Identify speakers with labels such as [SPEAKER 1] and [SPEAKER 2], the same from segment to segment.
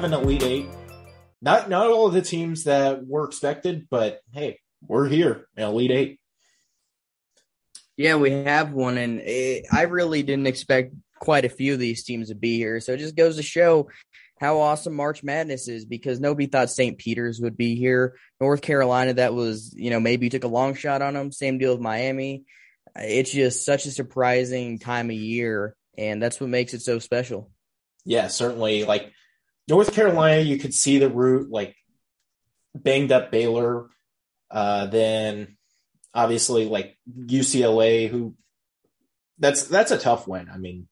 [SPEAKER 1] have an Elite Eight. Not not all of the teams that were expected, but hey, we're here, Elite Eight.
[SPEAKER 2] Yeah, we have one, and it, I really didn't expect quite a few of these teams to be here. So it just goes to show how awesome March Madness is because nobody thought St. Peter's would be here. North Carolina, that was, you know, maybe took a long shot on them. Same deal with Miami. It's just such a surprising time of year, and that's what makes it so special.
[SPEAKER 1] Yeah, certainly. Like North Carolina, you could see the route, like banged up Baylor. Uh, then obviously like UCLA, who that's that's a tough win. I mean,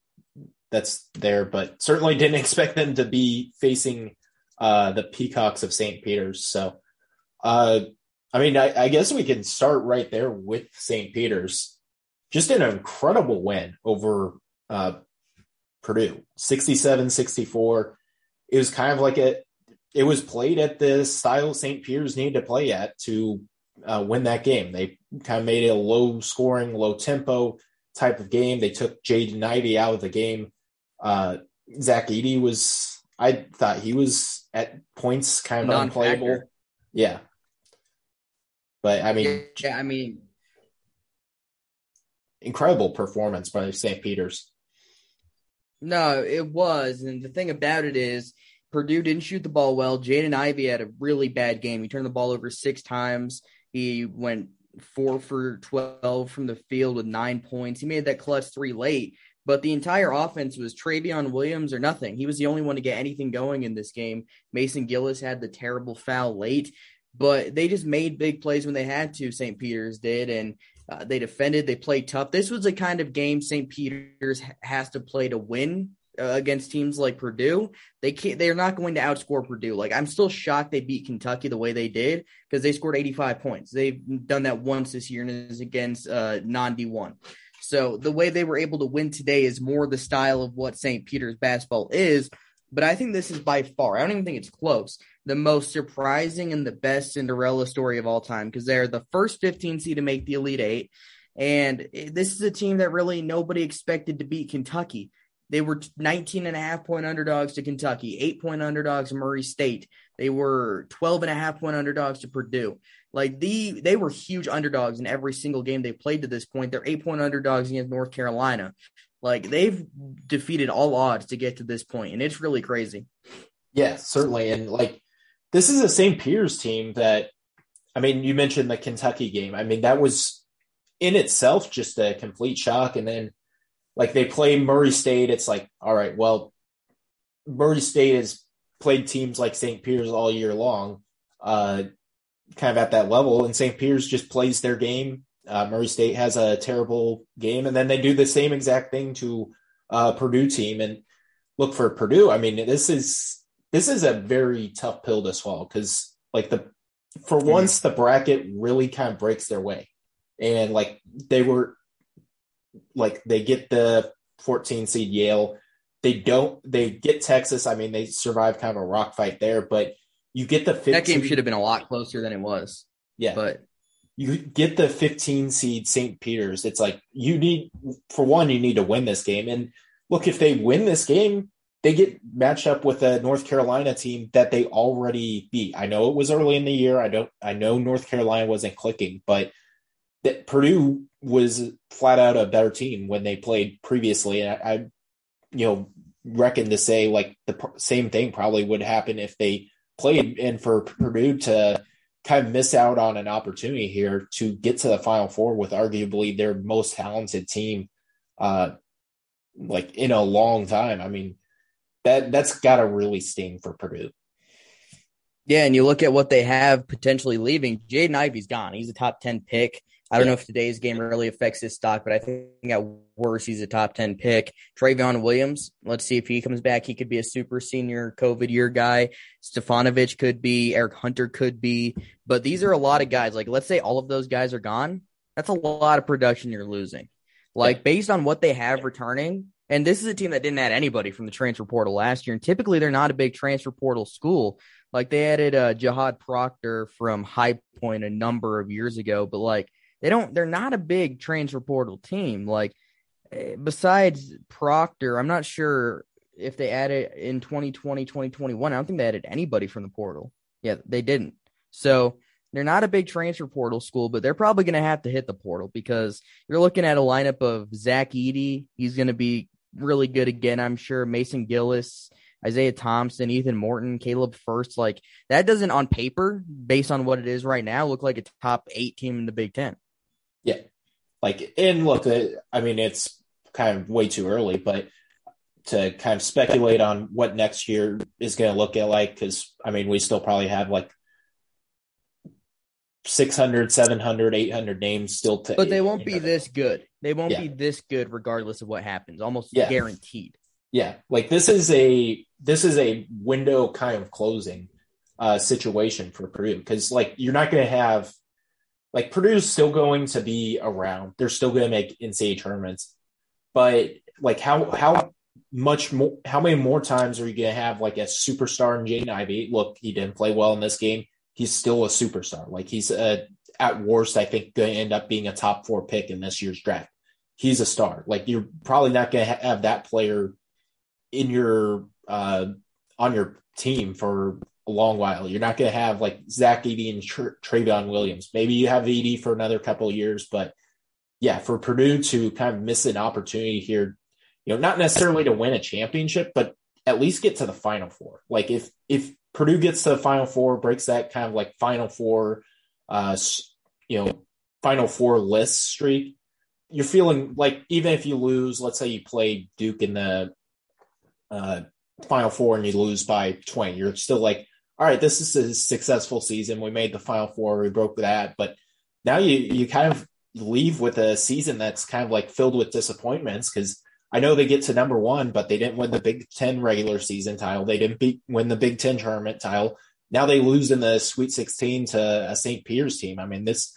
[SPEAKER 1] that's there, but certainly didn't expect them to be facing uh, the Peacocks of St. Peter's. So, uh, I mean, I, I, guess we can start right there with St. Peter's. Just an incredible win over uh, Purdue, 67 64. It was kind of like a, it was played at the style St. Peter's needed to play at to uh, win that game. They kind of made it a low scoring, low tempo type of game. They took Jaden Ivey out of the game uh, Zach Edey was, I thought he was at points kind of Non-factor. unplayable. Yeah. But I mean,
[SPEAKER 2] yeah, I mean,
[SPEAKER 1] incredible performance by St. Peter's.
[SPEAKER 2] No, it was. And the thing about it is, Purdue didn't shoot the ball well. Jaden Ivey had a really bad game. He turned the ball over six times. He went four for 12 from the field with nine points. He made that clutch three late, but the entire offense was Trevion Williams or nothing. He was the only one to get anything going in this game. Mason Gillis had the terrible foul late, but they just made big plays when they had to. St. Peter's did, and uh, they defended. They played tough. This was the kind of game St. Peter's has to play to win uh, against teams like Purdue. They can't. They're not going to outscore Purdue. Like I'm still shocked they beat Kentucky the way they did because they scored 85 points. They've done that once this year and it's against uh, non D1. So the way they were able to win today is more the style of what St. Peter's basketball is. But I think this is by far, I don't even think it's close, the most surprising and the best Cinderella story of all time because they're the first 15 seed to make the Elite Eight. And this is a team that really nobody expected to beat Kentucky. They were 19 and a half point underdogs to Kentucky, eight point underdogs to Murray State. They were 12 and a half point underdogs to Purdue. Like the they were huge underdogs in every single game they played to this point. They're eight point underdogs against North Carolina. Like they've defeated all odds to get to this point, and it's really crazy.
[SPEAKER 1] Yeah, certainly. And like this is the St. Peter's team that I mean, you mentioned the Kentucky game. I mean, that was in itself just a complete shock. And then like they play Murray State, it's like, all right, well, Murray State has played teams like St. Peter's all year long. Uh, kind of at that level. And St. Peter's just plays their game. Uh, Murray State has a terrible game, and then they do the same exact thing to uh, Purdue team. And look for Purdue. I mean, this is this is a very tough pill to swallow because, like the for mm-hmm. once, the bracket really kind of breaks their way, and like they were like they get the 14 seed Yale. They don't. They get Texas. I mean, they survive kind of a rock fight there, but you get the 15,
[SPEAKER 2] that game should have been a lot closer than it was.
[SPEAKER 1] Yeah,
[SPEAKER 2] but
[SPEAKER 1] you get the 15 seed St. Peter's. It's like you need for one, you need to win this game. And look, if they win this game, they get matched up with a North Carolina team that they already beat. I know it was early in the year. I don't. I know North Carolina wasn't clicking, but that Purdue was flat out a better team when they played previously. And I, I you know, reckon to say like the same thing probably would happen if they played and for Purdue to kind of miss out on an opportunity here to get to the final four with arguably their most talented team uh like in a long time. I mean, that that's got to really sting for Purdue.
[SPEAKER 2] Yeah, and you look at what they have potentially leaving. Jaden Ivey's gone. He's a top 10 pick. I don't know if today's game really affects his stock, but I think at worst he's a top 10 pick. Trevion Williams, let's see if he comes back. He could be a super senior COVID year guy. Stefanovic could be, Eric Hunter could be, but these are a lot of guys. Like, let's say all of those guys are gone. That's a lot of production you're losing. Like, based on what they have returning, and this is a team that didn't add anybody from the transfer portal last year. And typically they're not a big transfer portal school. Like they added uh, Jahaad Proctor from High Point a number of years ago, but like they don't they're not a big transfer portal team like eh, besides proctor i'm not sure if they added in 2020, 2021. I don't think they added anybody from the portal. Yeah, they didn't. So they're not a big transfer portal school, but they're probably going to have to hit the portal because you're looking at a lineup of Zach Edey. He's going to be really good again, I'm sure. Mason Gillis, Isaiah Thompson, Ethan Morton, Caleb Furst. Like that doesn't on paper, based on what it is right now, look like a top eight team in the Big Ten.
[SPEAKER 1] Yeah. Like, and look, uh, I mean, it's kind of way too early, but to kind of speculate on what next year is going to look at like, because I mean, we still probably have like 600, 700, 800 names still to.
[SPEAKER 2] But they won't be know. this good. They won't yeah. be this good regardless of what happens. Almost yeah. guaranteed.
[SPEAKER 1] Yeah, like this is a this is a window kind of closing uh, situation for Purdue because like you're not going to have like Purdue's still going to be around. They're still going to make NCAA tournaments, but like how how much more how many more times are you going to have like a superstar in Jaden Ivey? Look, he didn't play well in this game. He's still a superstar. Like he's a, at worst, I think going to end up being a top four pick in this year's draft. He's a star. Like you're probably not going to ha- have that player in your uh, on your team for a long while. You're not going to have like Zach Edey and Tr- Trevion Williams. Maybe you have Edey for another couple years, but yeah, for Purdue to kind of miss an opportunity here, you know, not necessarily to win a championship, but at least get to the Final Four. Like if if Purdue gets to the Final Four, breaks that kind of like Final Four, uh, you know, Final Four list streak, you're feeling like even if you lose, let's say you play Duke in the uh, Final Four and you lose by 20, you're still like, all right, this is a successful season. We made the Final Four, we broke that, but now you you kind of leave with a season that's kind of like filled with disappointments because I know they get to number one, but they didn't win the Big Ten regular season title. They didn't win the Big Ten tournament title. Now they lose in the Sweet 16 to a St. Peter's team. I mean, this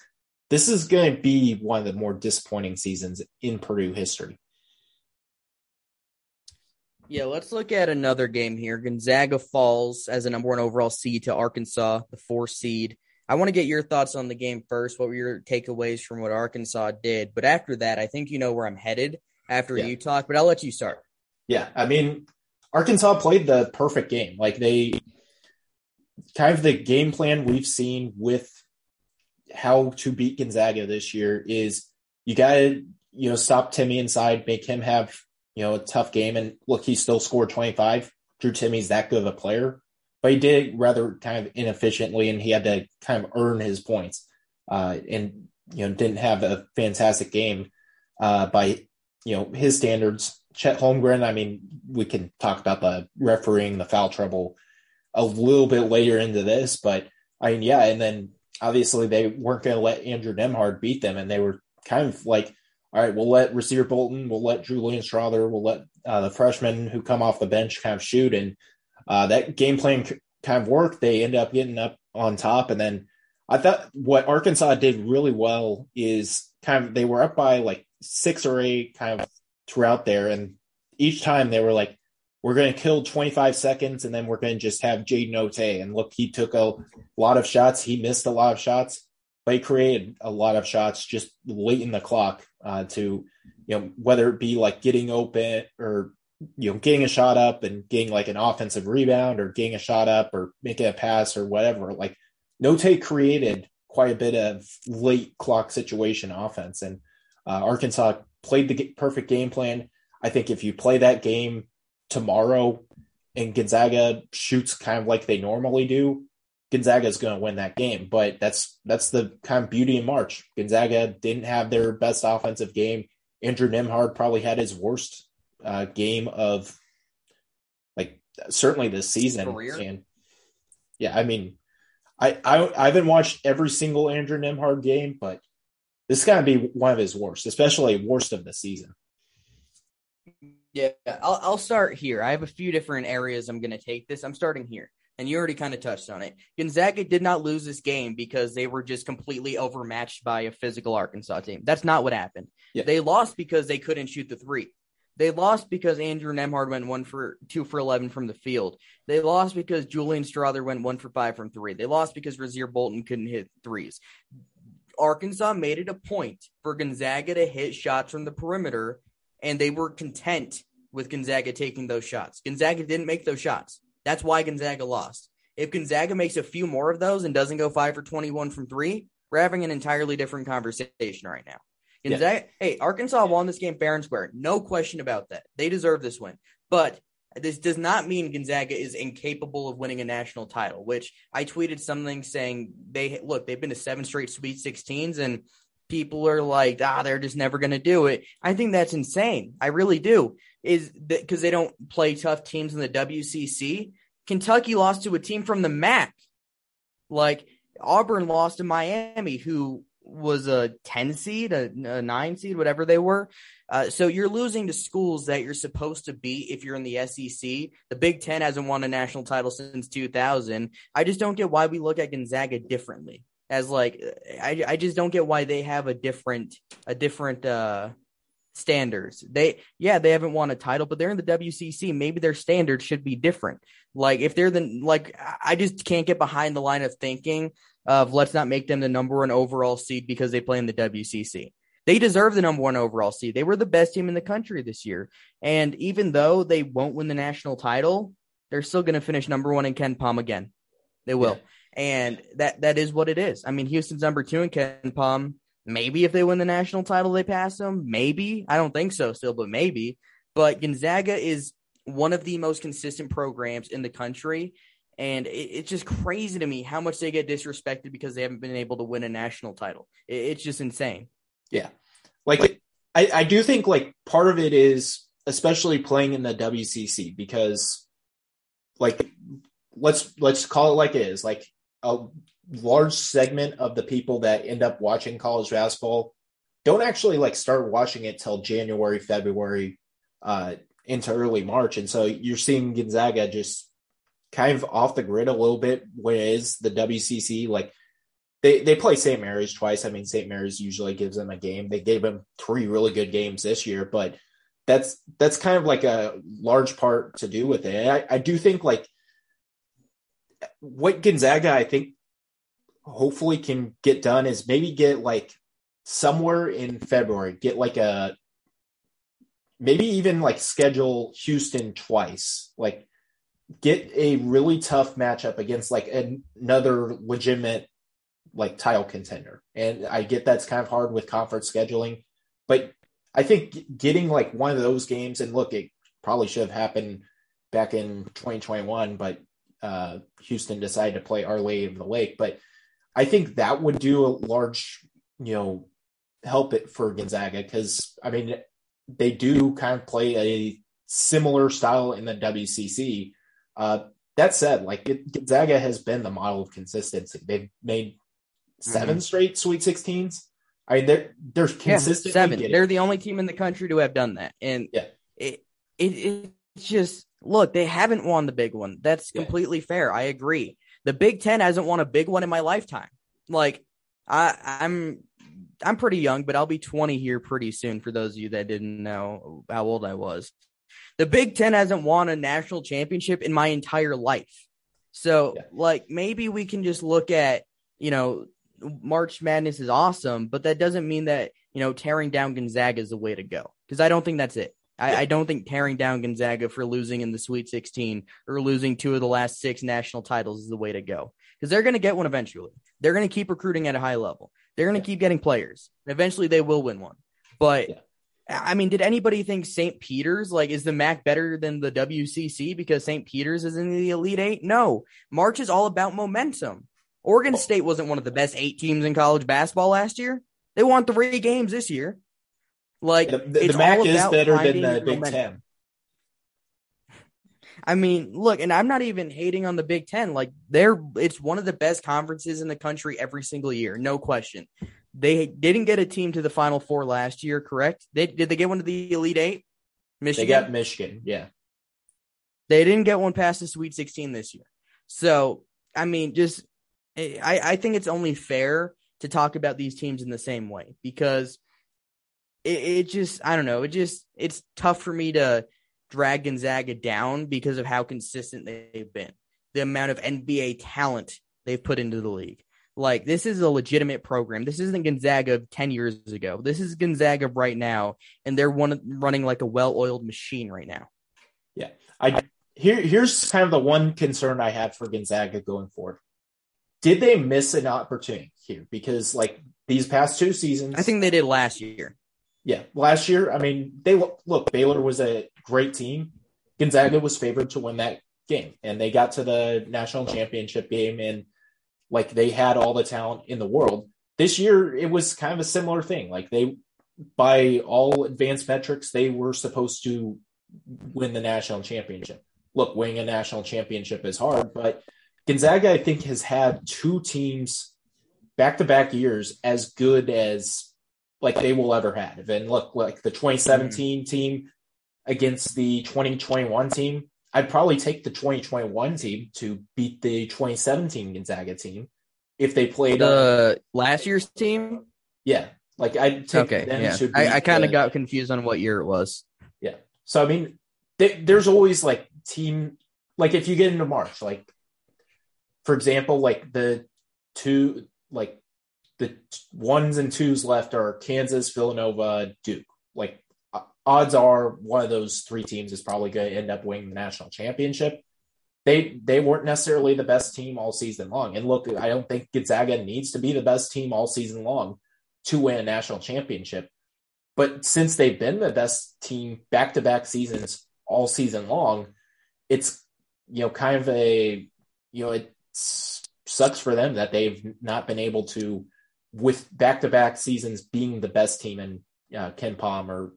[SPEAKER 1] this is going to be one of the more disappointing seasons in Purdue history.
[SPEAKER 2] Yeah, let's look at another game here. Gonzaga falls as a number one overall seed to Arkansas, the four seed. I want to get your thoughts on the game first. What were your takeaways from what Arkansas did? But after that, I think you know where I'm headed after yeah. you talk, but I'll let you start.
[SPEAKER 1] Yeah, I mean, Arkansas played the perfect game. Like they kind of the game plan we've seen with how to beat Gonzaga this year is you got to you know stop Timme inside, make him have you know, a tough game. And look, he still scored 25. Drew Timme's that good of a player, but he did rather kind of inefficiently, and he had to kind of earn his points. Uh, and you know, didn't have a fantastic game uh, by you know his standards. Chet Holmgren, I mean, we can talk about the refereeing, the foul trouble a little bit later into this, but I mean, yeah, and then obviously they weren't going to let Andrew Nembhard beat them, and they were kind of like all right, we'll let Rasir Bolton, we'll let Julian Strawther, we'll let uh, the freshmen who come off the bench kind of shoot. And uh, that game plan kind of worked. They end up getting up on top. And then I thought what Arkansas did really well is kind of they were up by like six or eight kind of throughout there. And each time they were like, we're going to kill 25 seconds and then we're going to just have JD Notae. And look, he took a lot of shots. He missed a lot of shots but he created a lot of shots just late in the clock uh, to, you know, whether it be like getting open or, you know, getting a shot up and getting like an offensive rebound or getting a shot up or making a pass or whatever. Like Notae created quite a bit of late clock situation offense. And uh, Arkansas played the perfect game plan. I think if you play that game tomorrow and Gonzaga shoots kind of like they normally do, Gonzaga is going to win that game. But that's that's the kind of beauty in March. Gonzaga didn't have their best offensive game. Andrew Nembhard probably had his worst uh, game of like certainly this season. Career? And yeah, I mean, I, I I haven't watched every single Andrew Nembhard game, but this is going to be one of his worst, especially worst of the season.
[SPEAKER 2] Yeah, I'll, I'll start here. I have a few different areas I'm going to take this. I'm starting here and you already kind of touched on it. Gonzaga did not lose this game because they were just completely overmatched by a physical Arkansas team. That's not what happened. Yeah. They lost because they couldn't shoot the three. They lost because Andrew Nembhard went one for two for eleven from the field. They lost because Julian Strawther went one for five from three. They lost because Rasir Bolton couldn't hit threes. Arkansas made it a point for Gonzaga to hit shots from the perimeter, and they were content with Gonzaga taking those shots. Gonzaga didn't make those shots. That's why Gonzaga lost. If Gonzaga makes a few more of those and doesn't go five for 21 from three, we're having an entirely different conversation right now. Gonzaga, yeah. hey, Arkansas won this game fair and square. No question about that. They deserve this win. But this does not mean Gonzaga is incapable of winning a national title, which I tweeted something saying they look, they've been to seven straight Sweet 16s and people are like, ah, they're just never going to do it. I think that's insane. I really do. Is that because they don't play tough teams in the WCC? Kentucky lost to a team from the MAC. Like Auburn lost to Miami, who was a 10 seed, a, a 9 seed, whatever they were. Uh, so you're losing to schools that you're supposed to beat if you're in the SEC. The Big Ten hasn't won a national title since 2000. I just don't get why we look at Gonzaga differently. As like, I, I just don't get why they have a different a different uh, standards. They yeah they haven't won a title, but they're in the WCC. Maybe their standards should be different. Like if they're the like, I just can't get behind the line of thinking of let's not make them the number one overall seed because they play in the WCC. They deserve the number one overall seed. They were the best team in the country this year. And even though they won't win the national title, they're still going to finish number one in KenPom again. They will. Yeah. And that that is what it is. I mean, Houston's number two in KenPom. Maybe if they win the national title, they pass them. Maybe. I don't think so still, but maybe. But Gonzaga is one of the most consistent programs in the country. And it, it's just crazy to me how much they get disrespected because they haven't been able to win a national title. It, it's just insane.
[SPEAKER 1] Yeah. Like, I, I do think like part of it is especially playing in the WCC because like let's let's call it like it is like a large segment of the people that end up watching college basketball don't actually like start watching it till January, February, uh, into early March. And so you're seeing Gonzaga just kind of off the grid a little bit, whereas the WCC, like they, they play St. Mary's twice. I mean, St. Mary's usually gives them a game. They gave them three really good games this year, but that's that's kind of like a large part to do with it. I, I do think like what Gonzaga, I think hopefully can get done is maybe get like somewhere in February, get like a maybe even like schedule Houston twice, like get a really tough matchup against like another legitimate like title contender. And I get that's kind of hard with conference scheduling, but I think getting like one of those games and look, it probably should have happened back in 2021, but uh, Houston decided to play Our Lady of the Lake. But I think that would do a large, you know, help it for Gonzaga because I mean they do kind of play a similar style in the WCC. Uh, that said, like Gonzaga has been the model of consistency. They've made 7 mm-hmm. straight Sweet 16s. I mean, they're they're consistent.
[SPEAKER 2] Yeah, seven. They're the only team in the country to have done that, and
[SPEAKER 1] yeah,
[SPEAKER 2] it, it it's just look. They haven't won the big one. That's completely yeah. fair. I agree. The Big Ten hasn't won a big one in my lifetime. Like I, I'm I'm pretty young, but I'll be 20 here pretty soon. For those of you that didn't know how old I was, the Big Ten hasn't won a national championship in my entire life. So, yeah. like, maybe we can just look at, you know, March Madness is awesome, but that doesn't mean that, you know, tearing down Gonzaga is the way to go. Because I don't think that's it. I, I, don't think tearing down Gonzaga for losing in the Sweet 16 or losing two of the last six national titles is the way to go. Because they're going to get one eventually. They're going to keep recruiting at a high level. They're going to yeah. keep getting players. Eventually, they will win one. But yeah. I mean, did anybody think St. Peter's like is the MAC better than the WCC because St. Peter's is in the Elite Eight? No, March is all about momentum. Oregon oh. State wasn't one of the best eight teams in college basketball last year. They won three games this year. Like
[SPEAKER 1] the, the, the MAC is better than the Big momentum. Ten.
[SPEAKER 2] I mean, look, and I'm not even hating on the Big Ten. Like, they're it's one of the best conferences in the country every single year, no question. They didn't get a team to the Final Four last year, correct? They did they get one to the Elite Eight?
[SPEAKER 1] Michigan. They got Michigan, yeah.
[SPEAKER 2] They didn't get one past the Sweet 16 this year. So, I mean, just I, I think it's only fair to talk about these teams in the same way because it, it just I don't know, it just it's tough for me to drag Gonzaga down because of how consistent they've been. The amount of NBA talent they've put into the league. Like this is a legitimate program. This isn't Gonzaga of 10 years ago. This is Gonzaga right now and they're one running like a well-oiled machine right now.
[SPEAKER 1] Yeah. I here here's kind of the one concern I have for Gonzaga going forward. Did they miss an opportunity here because like these past two seasons
[SPEAKER 2] I think they did last year.
[SPEAKER 1] Yeah, last year, I mean, they look Baylor was a great team. Gonzaga was favored to win that game and they got to the national championship game and like they had all the talent in the world. This year it was kind of a similar thing. Like they by all advanced metrics they were supposed to win the national championship. Look, winning a national championship is hard, but Gonzaga I think has had two teams back-to-back years as good as like they will ever have. And look, like the 2017 mm. team against the 2021 team, I'd probably take the 2021 team to beat the 2017 Gonzaga team if they played
[SPEAKER 2] the on, last year's team.
[SPEAKER 1] Yeah, like I'd take
[SPEAKER 2] okay. yeah, I, I kind of got confused on what year it was.
[SPEAKER 1] Yeah, so I mean, they, there's always like team like if you get into March, like for example, like the two like the ones and twos left are Kansas, Villanova, Duke. Like uh, odds are one of those three teams is probably going to end up winning the national championship. They they weren't necessarily the best team all season long. And look, I don't think Gonzaga needs to be the best team all season long to win a national championship. But since they've been the best team back to back seasons all season long, it's you know kind of a you know it sucks for them that they've not been able to with back to back seasons being the best team in uh, KenPom or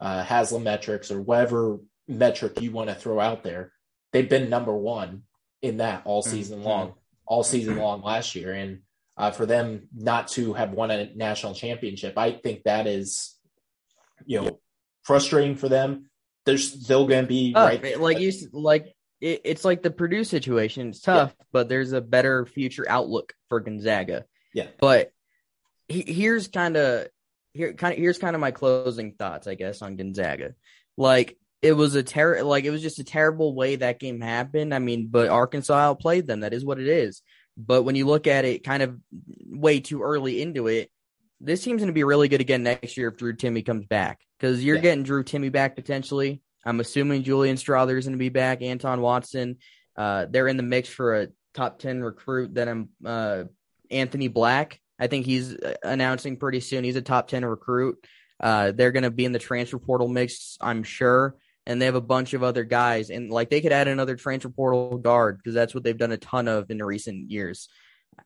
[SPEAKER 1] uh, Haslametrics or whatever metric you want to throw out there, they've been number one in that all season mm-hmm. long, all season long last year. And uh, for them not to have won a national championship, I think that is, you know, frustrating for them. They're still going to be
[SPEAKER 2] uh, right. Like you, like it, it's like the Purdue situation. It's tough, yeah. but there's a better future outlook for Gonzaga.
[SPEAKER 1] Yeah.
[SPEAKER 2] But he, here's kind of here kind of here's kind of my closing thoughts, I guess, on Gonzaga. Like it was a ter like it was just a terrible way that game happened. I mean, but Arkansas outplayed them. That is what it is. But when you look at it kind of way too early into it, this team's going to be really good again next year if Drew Timme comes back because you're yeah. getting Drew Timme back potentially. I'm assuming Julian Strawther is going to be back. Anton Watson, uh, they're in the mix for a top ten recruit. Then I'm uh, Anthony Black. I think he's uh, announcing pretty soon. He's a top 10 recruit. Uh, they're going to be in the transfer portal mix, I'm sure. And they have a bunch of other guys. And like they could add another transfer portal guard because that's what they've done a ton of in the recent years.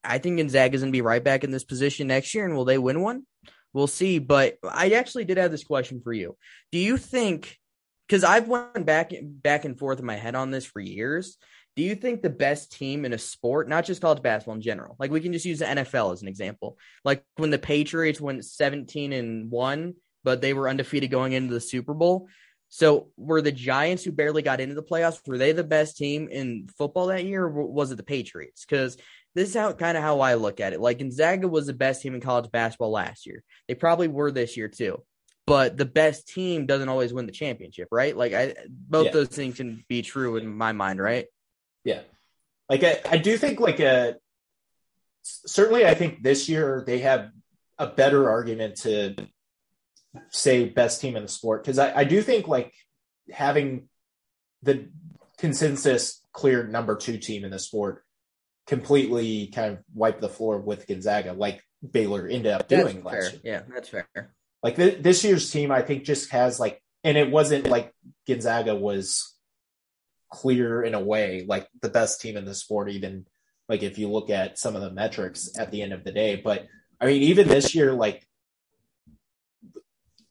[SPEAKER 2] I think Gonzaga is going to be right back in this position next year. And will they win one? We'll see. But I actually did have this question for you. Do you think, because I've went back, back and forth in my head on this for years do you think the best team in a sport, not just college basketball in general, like we can just use the NFL as an example, like when the Patriots went 17 and 1, but they were undefeated going into the Super Bowl. So were the Giants who barely got into the playoffs, were they the best team in football that year, or was it the Patriots? Because this is how kind of how I look at it. Like Gonzaga was the best team in college basketball last year. They probably were this year too. But the best team doesn't always win the championship, right? Like I both yeah. those things can be true in my mind, right?
[SPEAKER 1] Yeah. Like I, I do think like a uh, certainly I think this year they have a better argument to say best team in the sport because I, I do think like having the consensus clear number two team in the sport completely kind of wipe the floor with Gonzaga like Baylor ended up doing
[SPEAKER 2] that's last year. Yeah, that's fair.
[SPEAKER 1] Like th- this year's team, I think just has like, and it wasn't like Gonzaga was clear in a way, like the best team in the sport, even like if you look at some of the metrics at the end of the day. But I mean, even this year, like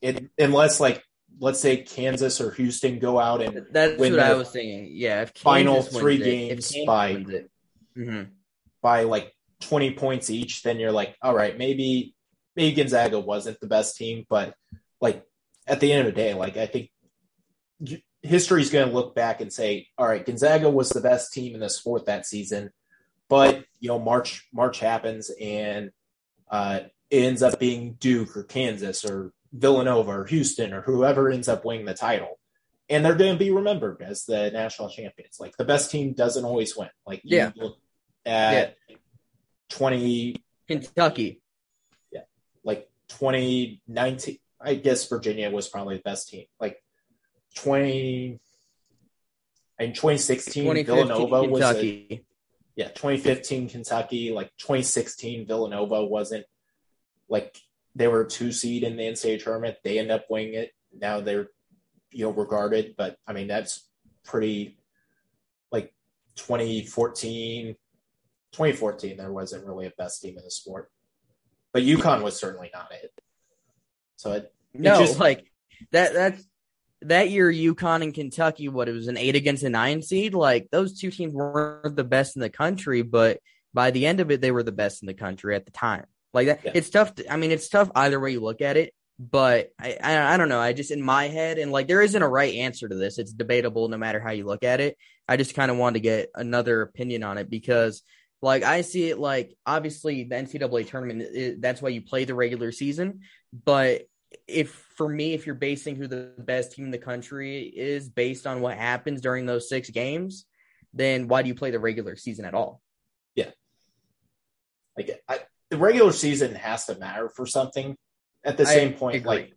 [SPEAKER 1] it, unless like let's say Kansas or Houston go out and
[SPEAKER 2] that's what I was thinking. Yeah,
[SPEAKER 1] if final three games by mm-hmm. by like twenty points each, then you're like, all right, maybe maybe Gonzaga wasn't the best team, but like at the end of the day, like I think history is going to look back and say, all right, Gonzaga was the best team in the sport that season, but you know, March March happens and uh, it ends up being Duke or Kansas or Villanova or Houston or whoever ends up winning the title. And they're going to be remembered as the national champions. Like the best team doesn't always win. Like
[SPEAKER 2] yeah.
[SPEAKER 1] at, yeah. 20
[SPEAKER 2] Kentucky.
[SPEAKER 1] Like 2019 I guess Virginia was probably the best team. Like 20 in 2016 Villanova was a, yeah, 2015 Kentucky, like 2016 Villanova wasn't like they were a two seed in the NCAA tournament. They end up winning it. Now they're you know regarded, but I mean that's pretty like 2014 2014 there wasn't really a best team in the sport. But UConn was certainly not it. So it,
[SPEAKER 2] No,
[SPEAKER 1] just-
[SPEAKER 2] like that. That's that year. UConn and Kentucky. What it was an eight against a nine seed. Like those two teams weren't the best in the country, but by the end of it, they were the best in the country at the time. Like that.
[SPEAKER 1] Yeah.
[SPEAKER 2] It's tough. To, I mean, it's tough either way you look at it. But I, I, I don't know. I just in my head, and like there isn't a right answer to this. It's debatable no matter how you look at it. I just kind of wanted to get another opinion on it because like I see it like obviously the NCAA tournament i that's why you play the regular season, but if for me if you're basing who the best team in the country is based on what happens during those 6 games, then why do you play the regular season at all? Yeah.
[SPEAKER 1] Like I, the regular season has to matter for something. At the
[SPEAKER 2] I
[SPEAKER 1] same point,
[SPEAKER 2] agree.
[SPEAKER 1] like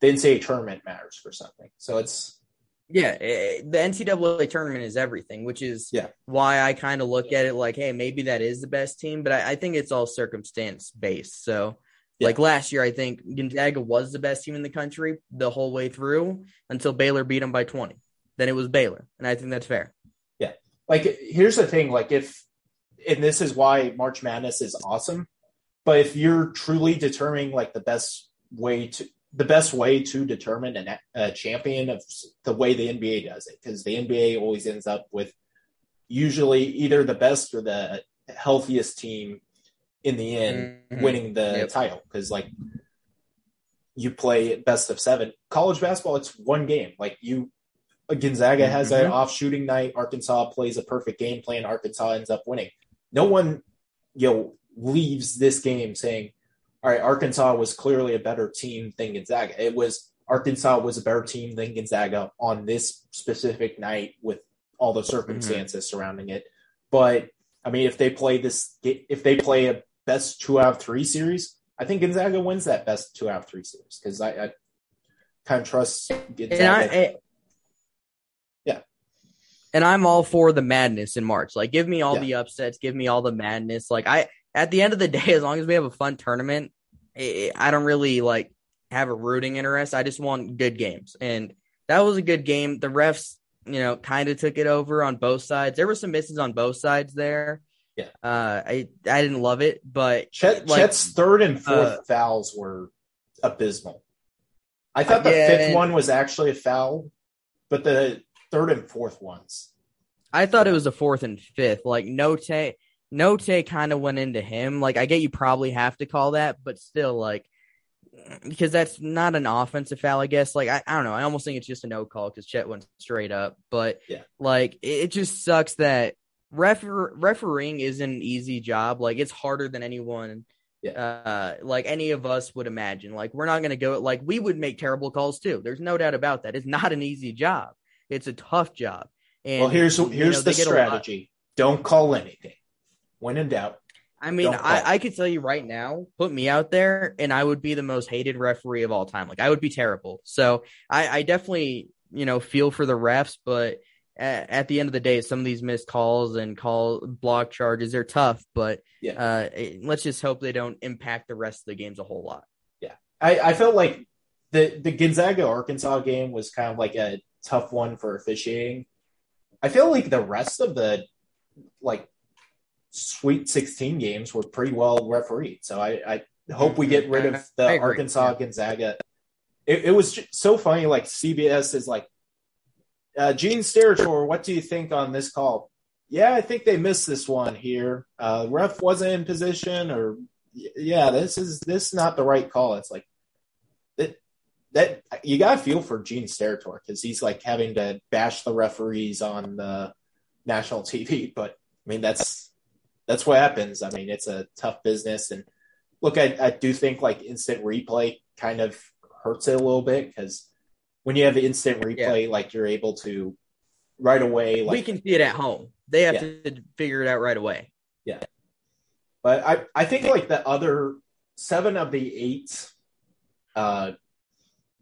[SPEAKER 1] the NCAA tournament matters for something. So it's
[SPEAKER 2] Yeah, eh, the NCAA tournament is everything, which is
[SPEAKER 1] Yeah.
[SPEAKER 2] why I kind of look at it like, hey, maybe that is the best team, but I, I think it's all circumstance based. So,
[SPEAKER 1] Yeah.
[SPEAKER 2] like last year, I think Gonzaga was the best team in the country the whole way through until Baylor beat them by 20. Then it was Baylor, and I think that's fair.
[SPEAKER 1] Yeah, like here's the thing like if and this is why march madness is awesome but if you're truly determining like the best way to the best way to determine an, a champion of the way the nba does it because the nba always ends up with usually either the best or the healthiest team in the end
[SPEAKER 2] Mhm.
[SPEAKER 1] winning the
[SPEAKER 2] Yep.
[SPEAKER 1] title because like you play best of seven. College basketball it's one game. Like you gonzaga has an off shooting night. Arkansas plays a perfect game plan. Arkansas ends up winning. No one you know leaves this game saying all right arkansas was clearly a better team than gonzaga it was arkansas was a better team than gonzaga on this specific night with all the circumstances surrounding it but i mean if they play this if they play a best two out of three series i think gonzaga wins that best two out of three series because I, I kind of trust gonzaga
[SPEAKER 2] And I, eh,
[SPEAKER 1] Yeah.
[SPEAKER 2] And I'm all for the madness in March. Like, give me all
[SPEAKER 1] Yeah.
[SPEAKER 2] the upsets, give me all the madness. Like, I at the end of the day, as long as we have a fun tournament, I, I don't really like have a rooting interest. I just want good games, and that was a good game. The refs, you know, kind of took it over on both sides. There were some misses on both sides there.
[SPEAKER 1] Yeah.
[SPEAKER 2] uh, I I didn't love it, but
[SPEAKER 1] Chet,
[SPEAKER 2] like-
[SPEAKER 1] Chet's third and fourth
[SPEAKER 2] uh,
[SPEAKER 1] fouls were abysmal. I thought the
[SPEAKER 2] Yeah,
[SPEAKER 1] fifth
[SPEAKER 2] and-
[SPEAKER 1] one was actually a foul, but the third and fourth ones.
[SPEAKER 2] I thought it was a fourth and fifth. Like Notae, Notae kind of went into him. Like I get you probably have to call that, but still, like because that's not an offensive foul, I guess. Like I, I don't know. I almost think it's just a no call because Chet went straight up. But
[SPEAKER 1] Yeah.
[SPEAKER 2] like it, it just sucks that refer- refereeing isn't an easy job. Like it's harder than anyone. Uh, like any of us would imagine. Like we're not gonna go. Like we would make terrible calls too. There's no doubt about that. It's not an easy job. It's a tough job. And
[SPEAKER 1] well, here's
[SPEAKER 2] you
[SPEAKER 1] here's
[SPEAKER 2] know,
[SPEAKER 1] the
[SPEAKER 2] they get a lot-
[SPEAKER 1] strategy: don't call anything. When in doubt,
[SPEAKER 2] I mean, I. I could tell you right now, put me out there, and I would be the most hated referee of all time. Like I would be terrible. So I, I definitely, you know, feel for the refs, but at, at the end of the day, some of these missed calls and call block charges are tough. But
[SPEAKER 1] Yeah.
[SPEAKER 2] uh, it- let's just hope they don't impact the rest of the games a whole lot. Yeah.
[SPEAKER 1] I, I felt like the the Gonzaga Arkansas game was kind of like a tough one for officiating. I feel like the rest of the like Sweet 16 games were pretty well refereed. So I, I hope we get rid of the Arkansas. Gonzaga. It, it was so funny. Like CBS is like, uh, Gene Steratore, what do you think on this call? Yeah, I think they missed this one here. Uh, ref wasn't in position, or yeah, this is this is not the right call. It's like that that you gotta feel for Gene Steratore because he's like having to bash the referees on the national TV. But I mean, that's that's what happens. I mean, it's a tough business, and look, I, I do think like instant replay kind of hurts it a little bit because when you have instant replay, like you're able to right away, like
[SPEAKER 2] we can see it at home. They have
[SPEAKER 1] Yeah.
[SPEAKER 2] to figure it out right away. Yeah.
[SPEAKER 1] But I, I think like the other seven of the eight uh,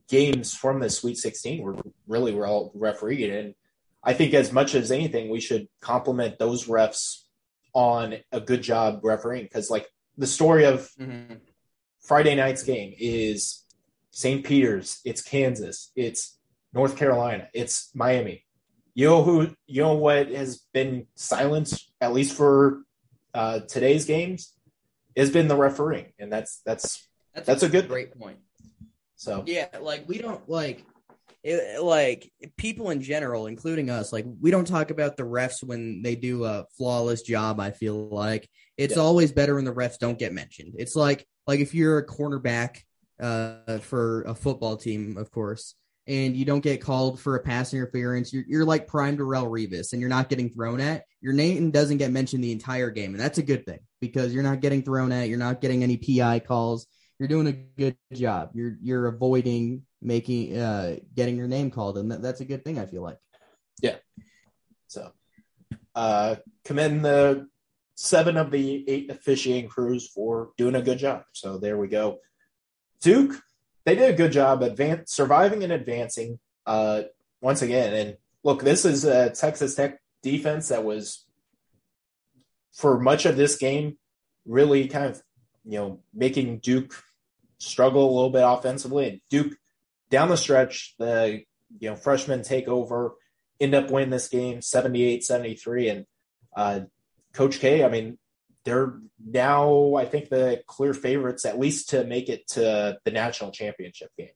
[SPEAKER 1] games from the Sweet 16 were really well refereed. And I think as much as anything, we should compliment those refs on a good job refereeing because like the story of
[SPEAKER 2] Mm-hmm.
[SPEAKER 1] Friday night's game is St. Peter's, it's Kansas, it's North Carolina, it's Miami. You know who? You know what has been silenced at least for uh, today's games has been the refereeing, and that's that's That's a good-
[SPEAKER 2] great point.
[SPEAKER 1] so
[SPEAKER 2] Yeah, like we don't like it, like people in general, including us. Like we don't talk about the refs when they do a flawless job. I feel like it's
[SPEAKER 1] Yeah.
[SPEAKER 2] always better when the refs don't get mentioned. It's like like if you're a cornerback uh, for a football team, of course. And you don't get called for a pass interference. You're, you're like prime Darrelle Revis, and you're not getting thrown at. Your name doesn't get mentioned the entire game, and that's a good thing because you're not getting thrown at. You're not getting any PI calls you're doing a good job. You're you're avoiding making uh getting your name called, and that, that's a good thing. I feel like. Yeah.
[SPEAKER 1] So, uh, commend the seven of the eight officiating crews for doing a good job. So there we go. Duke, they did a good job advan- surviving and advancing. Uh, once again, and look, this is a Texas Tech defense that was for much of this game really kind of you know making Duke struggle a little bit offensively. And Duke down the stretch, the you know freshmen take over end up winning this game 78 73 and uh, coach k i mean they're now i think the clear favorites at least to make it to the national championship game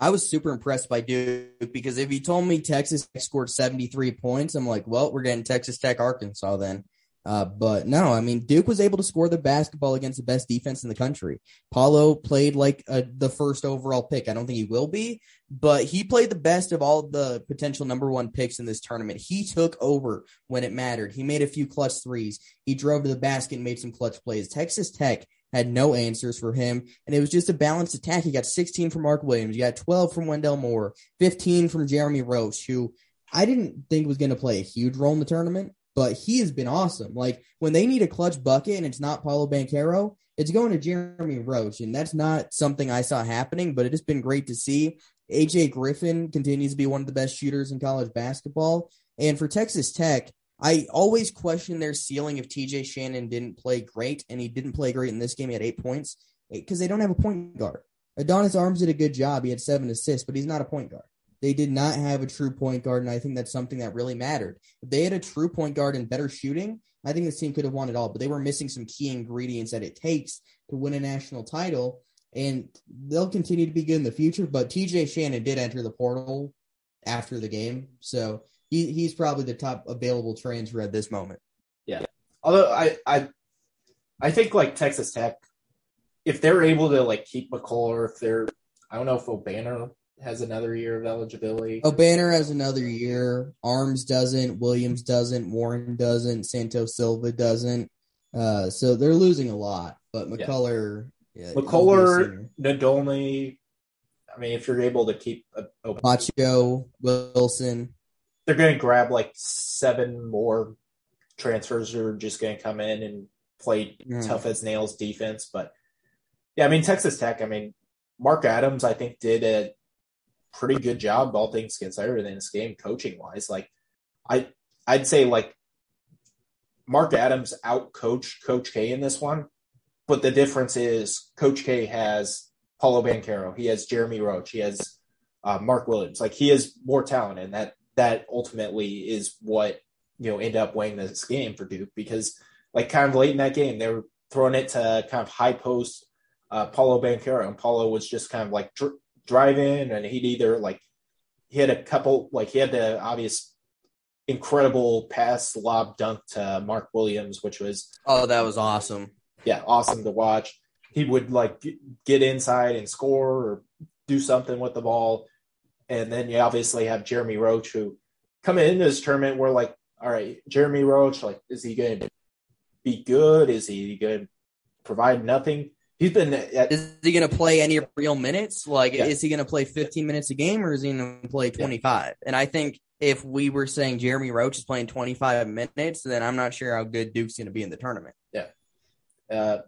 [SPEAKER 2] I was super impressed by Duke because if you told me Texas scored 73 points, I'm like, well, we're getting Texas Tech Arkansas then. Uh, but no, I mean, Duke was able to score the basketball against the best defense in the country. Paolo played like uh the first overall pick. I don't think he will be, but he played the best of all the potential number one picks in this tournament. He took over when it mattered. He made a few clutch threes. He drove to the basket and made some clutch plays. Texas Tech had no answers for him, and it was just a balanced attack. He got 16 from Mark Williams, He got 12 from Wendell Moore, 15 from Jeremy Roach, who I didn't think was going to play a huge role in the tournament, but he has been awesome. Like when they need a clutch bucket and it's not Paolo Banchero, it's going to Jeremy Roach, and that's not something I saw happening, but it has been great to see. AJ Griffin continues to be one of the best shooters in college basketball, and for Texas Tech. I always question their ceiling if TJ Shannon didn't play great, and he didn't play great in this game. He had eight points because they don't have a point guard. Adonis Arms did a good job. He had seven assists, but he's not a point guard. They did not have a true point guard, and I think that's something that really mattered. If they had a true point guard and better shooting, I think this team could have won it all. But they were missing some key ingredients that it takes to win a national title, and they'll continue to be good in the future. But TJ Shannon did enter the portal after the game, so he, he's probably the top available transfer at this moment. Yeah.
[SPEAKER 1] Although i i i think like texas tech if they're able to like keep mccullar or if they're i don't know if obanor has another year of eligibility
[SPEAKER 2] Obanor has another year. Arms doesn't. Williams doesn't. Warren doesn't. Santos Silva doesn't. Uh, so they're losing a lot. But
[SPEAKER 1] Yeah.
[SPEAKER 2] McCullar, yeah,
[SPEAKER 1] McCullar, Nadolny. I mean, if you're able to keep, a, a-
[SPEAKER 2] Batcho, Wilson.
[SPEAKER 1] they're going to grab like seven more transfers who are just going to come in and play
[SPEAKER 2] Mm.
[SPEAKER 1] tough as nails defense. But yeah, I mean, Texas Tech. I mean, Mark Adams, I think, did a pretty good job, all things considered, in this game, coaching wise. Like, I, I'd say like Mark Adams out coached Coach K in this one, but the difference is Coach K has Paolo Banchero, he has Jeremy Roach, he has uh, Mark Williams. Like he has more talent, and that that ultimately is what you know end up winning this game for Duke because like kind of late in that game they were throwing it to kind of high post uh, Paolo Banchero, and Paolo was just kind of like dr- driving, and he'd either like he had a couple like he had the obvious incredible pass lob dunk to Mark Williams, which was
[SPEAKER 2] Oh, that was awesome.
[SPEAKER 1] yeah, awesome to watch. He would like get inside and score or do something with the ball. And then you obviously have Jeremy Roach who coming into this tournament we're like, all right, Jeremy Roach, like, is he going to be good? Is he going to provide nothing? He's been at,
[SPEAKER 2] Is he going to play any real minutes? Like,
[SPEAKER 1] Yeah.
[SPEAKER 2] is he going to play 15 minutes a game or is he going to play 25? And I think if we were saying Jeremy Roach is playing 25 minutes, then I'm not sure how good Duke's going to be in the tournament.
[SPEAKER 1] Yeah. Uh,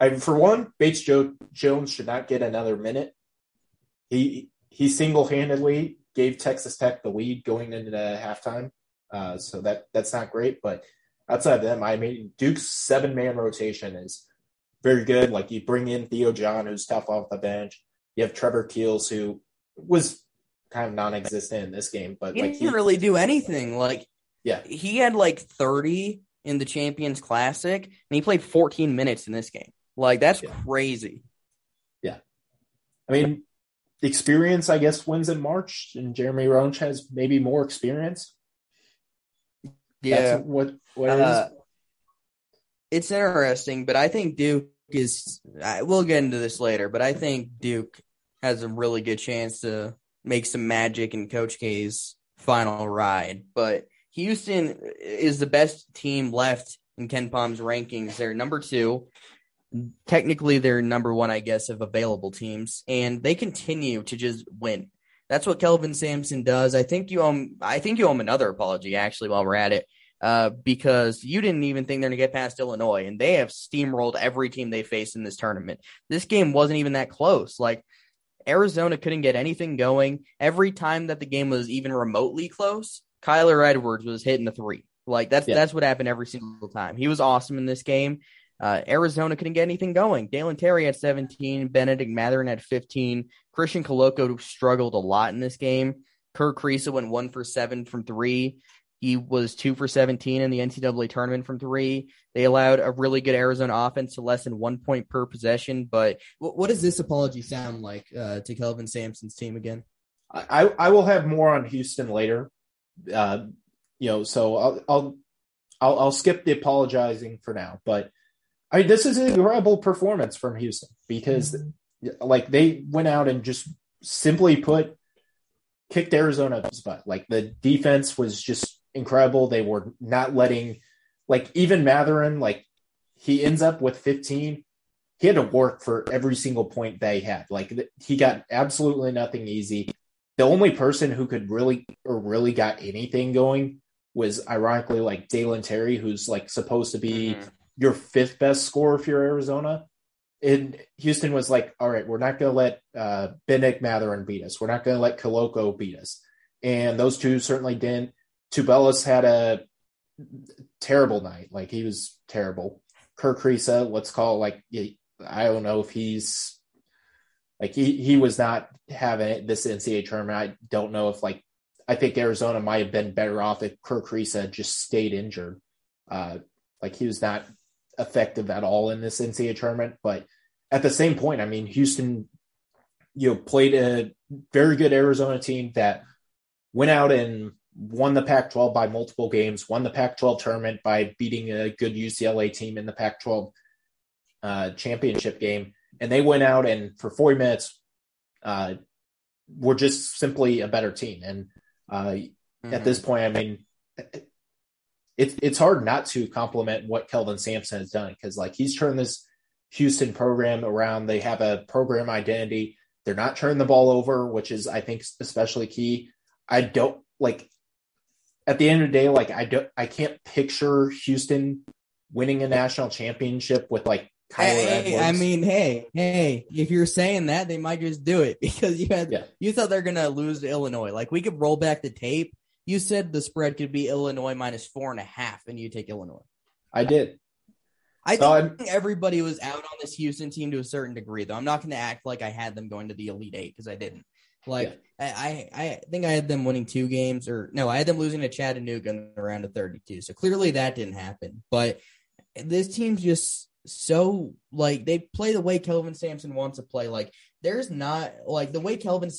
[SPEAKER 1] I, for one, Bates jo- Jones should not get another minute. He he single handedly gave Texas Tech the lead going into halftime, uh, so that that's not great. But outside of them, I mean, Duke's seven man rotation is very good. Like you bring in Theo John, who's tough off the bench. You have Trevor Keels, who was kind of non-existent in this game, but
[SPEAKER 2] he
[SPEAKER 1] like
[SPEAKER 2] didn't he, really do anything. Like,
[SPEAKER 1] yeah,
[SPEAKER 2] he had like 30 in the Champions Classic, and he played 14 minutes in this game. Like, that's yeah. crazy.
[SPEAKER 1] Yeah, I mean, experience, I guess, wins in March, and Jeremy Roach has maybe more experience.
[SPEAKER 2] Yeah,
[SPEAKER 1] that's what what
[SPEAKER 2] uh, It's interesting, but I think Duke is. We'll get into this later, but I think Duke has a really good chance to make some magic in Coach K's final ride. But Houston is the best team left in KenPom's rankings. They're number two. Technically, they're number one, I guess, of available teams, and they continue to just win. That's what Kelvin Sampson does. I think you owe. I think you owe him another apology, actually, while we're at it, uh, because you didn't even think they're going to get past Illinois, and they have steamrolled every team they faced in this tournament. This game wasn't even that close. Like Arizona couldn't get anything going. Every time that the game was even remotely close, Kyler Edwards was hitting the three. Like that's yeah. that's what happened every single time. He was awesome in this game. Uh, Arizona couldn't get anything going. Dalen Terry at 17, Bennedict Mathurin at 15. Christian Koloko struggled a lot in this game. Kerr Kriisa went one for seven from three. He was two for 17 in the NCAA tournament from three. They allowed a really good Arizona offense to less than one point per possession. But what does this apology sound like uh, to Kelvin Sampson's team again?
[SPEAKER 1] I, I will have more on Houston later. Uh, you know, so I'll, I'll I'll I'll skip the apologizing for now. But I mean, this is an incredible performance from Houston because mm-hmm. like they went out and just simply put kicked Arizona's butt. Like the defense was just incredible. They were not letting, like, even Mathurin, like, he ends up with 15. He had to work for every single point they had. Like, he got absolutely nothing easy. The only person who could really, or really got anything going was ironically like Dalen Terry, who's like supposed to be mm-hmm. your fifth best scorer for Arizona. And Houston was like, all right, we're not going to let uh, Mathurin beat us. We're not going to let Koloko beat us. And those two certainly didn't. Tubelis had a terrible night. Like he was terrible. Kerr Kriisa, let's call it like I don't know if he's like he he was not having this NCAA tournament. I don't know if like I think Arizona might have been better off if Kerr Kriisa just stayed injured. Uh, like he was not effective at all in this NCAA tournament. But at the same point, I mean, Houston, you know, played a very good Arizona team that went out and won the Pac 12 by multiple games, won the Pac 12 tournament by beating a good UCLA team in the Pac 12 uh, championship game. And they went out and for 40 minutes uh, were just simply a better team. And uh, mm-hmm. at this point, I mean, it's it's hard not to compliment what Kelvin Sampson has done because like he's turned this Houston program around. They have a program identity. They're not turning the ball over, which is I think especially key. I don't like at the end of the day, like I don't, I can't picture Houston winning a national championship with like Kyler hey, Edwards.
[SPEAKER 2] I mean, hey, hey, if you're saying that, they might just do it because you had yeah. you thought they're gonna lose to Illinois. Like we could roll back the tape. You said the spread could be Illinois minus four and a half, and you take Illinois.
[SPEAKER 1] I did.
[SPEAKER 2] I so think I'm, everybody was out on this Houston team to a certain degree, though. I'm not going to act like I had them going to the Elite Eight because I didn't. Like yeah. I, I, I think I had them winning two games, or no, I had them losing to Chattanooga in the round of 32. So clearly that didn't happen. But this team's just so like they play the way Kelvin Sampson wants to play. Like there's not like the way Kelvin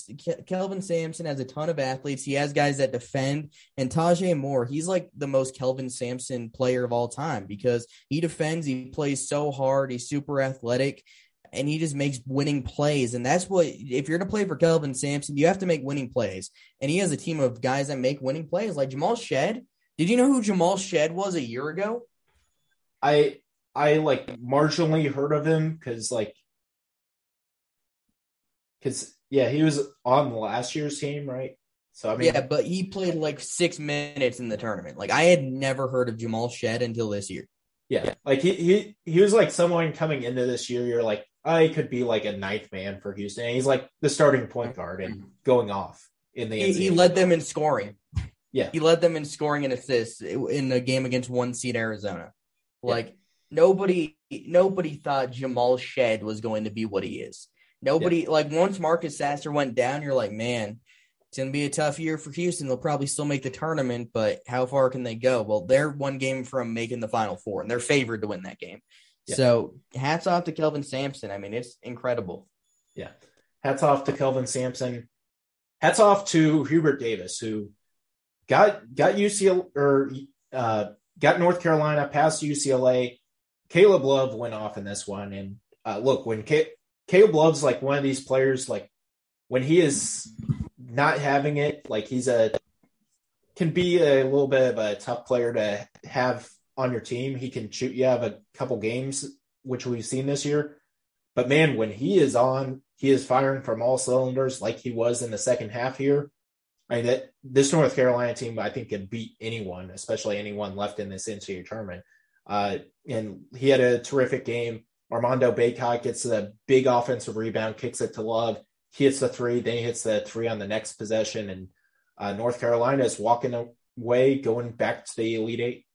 [SPEAKER 2] Kelvin Sampson has a ton of athletes. He has guys that defend, and Tajay Moore, he's like the most Kelvin Sampson player of all time because he defends. He plays so hard. He's super athletic and he just makes winning plays. And that's what, if you're gonna play for Kelvin Sampson, you have to make winning plays. And he has a team of guys that make winning plays, like Jamal Shead. Did you know who Jamal Shead was a year ago?
[SPEAKER 1] I I like marginally heard of him because like because yeah he was on last year's team right So I mean,
[SPEAKER 2] yeah, but he played like six minutes in the tournament. Like I had never heard of Jamal Shead until this year.
[SPEAKER 1] Yeah, like he he he was like someone coming into this year. You're like, I could be like a ninth man for Houston. And he's like the starting point guard and going off in the.
[SPEAKER 2] He, he led them in scoring.
[SPEAKER 1] Yeah,
[SPEAKER 2] he led them in scoring and assists in the game against one seed Arizona. Like yeah. nobody, nobody thought Jamal Shead was going to be what he is. Nobody yeah. like once Marcus Sasser went down, you're like, man, it's going to be a tough year for Houston. They'll probably still make the tournament, but how far can they go? Well, they're one game from making the final four, and they're favored to win that game. Yeah. So hats off to Kelvin Sampson. I mean, it's incredible.
[SPEAKER 1] Yeah. Hats off to Kelvin Sampson. Hats off to Hubert Davis, who got got UCLA or uh, got North Carolina past UCLA. Caleb Love went off in this one, and uh, look when K- Caleb Love's like one of these players, like when he is not having it, like he's a can be a little bit of a tough player to have on your team. He can shoot you have a couple games, which we've seen this year. But man, when he is on, he is firing from all cylinders like he was in the second half here. I mean, that this North Carolina team, I think, can beat anyone, especially anyone left in this NCAA tournament. Uh, and he had a terrific game. Armando Bacot gets a big offensive rebound, kicks it to Love he hits the three, then he hits the three on the next possession, and uh, North Carolina is walking away, going back to the Elite Eight.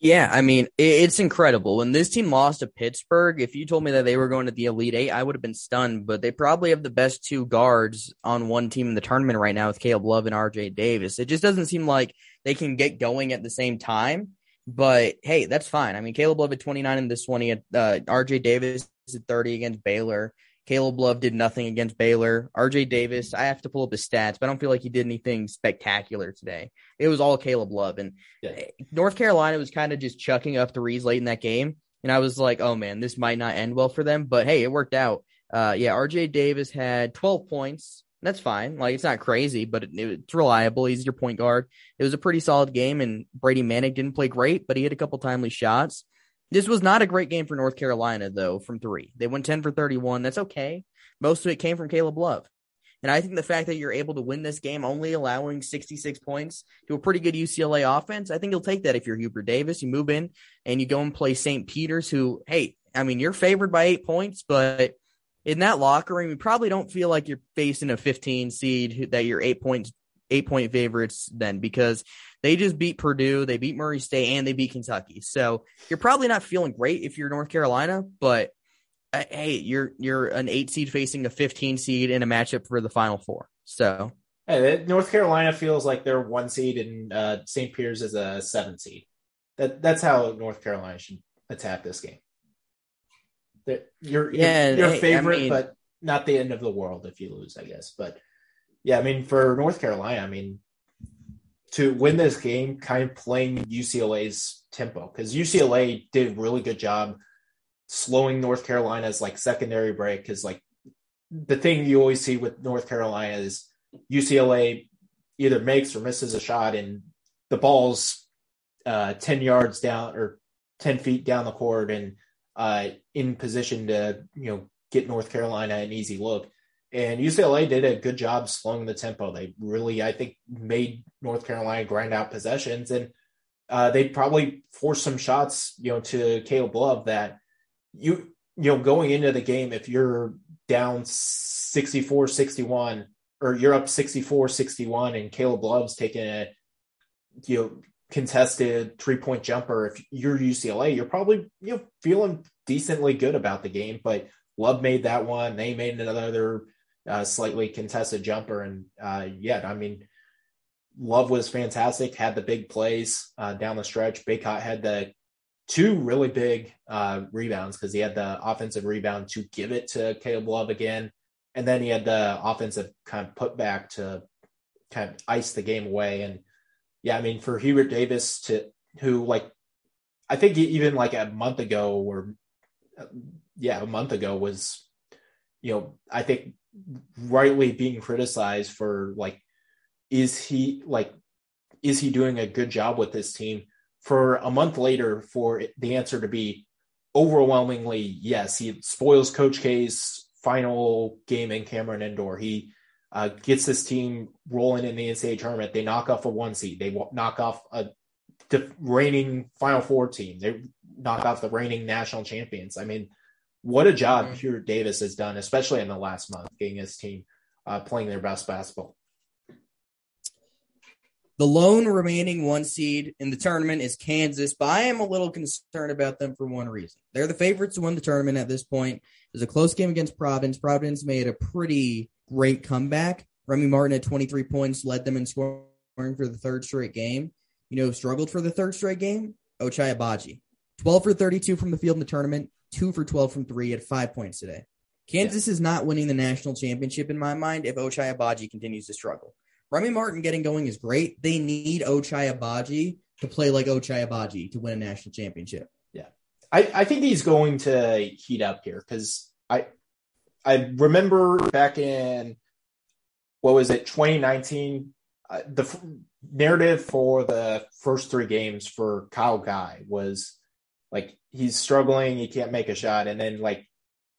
[SPEAKER 2] Yeah, I mean, it's incredible. When this team lost to Pittsburgh, if you told me that they were going to the Elite Eight, I would have been stunned. But they probably have the best two guards on one team in the tournament right now with Caleb Love and RJ Davis. It just doesn't seem like they can get going at the same time. But hey, that's fine. I mean, Caleb Love at 29 in this one. He had uh, RJ Davis at 30 against Baylor. Caleb Love did nothing against Baylor. RJ Davis, I have to pull up his stats, but I don't feel like he did anything spectacular today. It was all Caleb Love. And yeah. North Carolina was kind of just chucking up threes late in that game. And I was like, oh man, this might not end well for them. But hey, it worked out. Uh, yeah, RJ Davis had 12 points. That's fine. Like, it's not crazy, but it, it's reliable. He's your point guard. It was a pretty solid game, and Brady Manek didn't play great, but he had a couple timely shots. This was not a great game for North Carolina, though, from three. They went 10 for 31. That's okay. Most of it came from Caleb Love. And I think the fact that you're able to win this game only allowing 66 points to a pretty good UCLA offense, I think you'll take that if you're Hubert Davis. You move in and you go and play St. Peter's, who, hey, I mean, you're favored by eight points, but in that locker room, you probably don't feel like you're facing a 15 seed that you're eight points, eight point favorites then because they just beat Purdue, they beat Murray State, and they beat Kentucky. So you're probably not feeling great if you're North Carolina, but uh, hey, you're you're an eight seed facing a 15 seed in a matchup for the Final Four. So
[SPEAKER 1] hey, North Carolina feels like they're one seed, and uh, St. Peter's is a seven seed. That that's how North Carolina should attack this game. That you're yeah, you're, you're hey, favorite, I mean, but not the end of the world if you lose, I guess. But yeah, I mean, for North Carolina, I mean, to win this game, kind of playing UCLA's tempo because UCLA did a really good job slowing North Carolina's like secondary break. Because like the thing you always see with North Carolina is UCLA either makes or misses a shot, and the ball's uh, ten yards down or ten feet down the court and uh, in position to you know get North Carolina an easy look. And UCLA did a good job slowing the tempo. They really, I think, made North Carolina grind out possessions, and uh, they probably forced some shots, you know, to Caleb Love that you, you know, going into the game, if you're down 64 61 or you're up 64 61 and Caleb Love's taking a, you know, contested three point jumper, if you're UCLA, you're probably, you know, feeling decently good about the game. But Love made that one. They made another uh, slightly contested jumper. And uh, yeah, I mean, Love was fantastic, had the big plays uh, down the stretch. Bacot had the two really big uh, rebounds because he had the offensive rebound to give it to Caleb Love again. And then he had the offensive kind of put back to kind of ice the game away. And yeah, I mean, for Hubert Davis to, who like, I think even like a month ago or yeah, a month ago was, you know, I think rightly being criticized for like is he like is he doing a good job with this team for a month later for the answer to be overwhelmingly yes he spoils coach k's final game in cameron indoor he uh, gets this team rolling in the NCAA tournament. They knock off a one seed. They knock off a reigning Final Four team. They knock off the reigning national champions. I mean, what a job mm-hmm. Hubert Davis has done, especially in the last month, getting his team uh, playing their best basketball.
[SPEAKER 2] The lone remaining one seed in the tournament is Kansas, but I am a little concerned about them for one reason. They're the favorites to win the tournament at this point. There's a close game against Providence. Providence made a pretty great comeback. Remy Martin at 23 points led them in scoring for the third straight game. You know, struggled for the third straight game? Ochai Agbaji. 12 for 32 from the field in the tournament, 2 for 12 from 3 at 5 points today. Kansas yeah. is not winning the national championship in my mind if Ochai Agbaji continues to struggle. Remy Martin getting going is great. They need Ochai Agbaji to play like Ochai Agbaji to win a national championship.
[SPEAKER 1] Yeah. I, I think he's going to heat up here because I I remember back in what was it 2019 uh, the f- narrative for the first three games for Kyle Guy was like he's struggling, he can't make a shot, and then like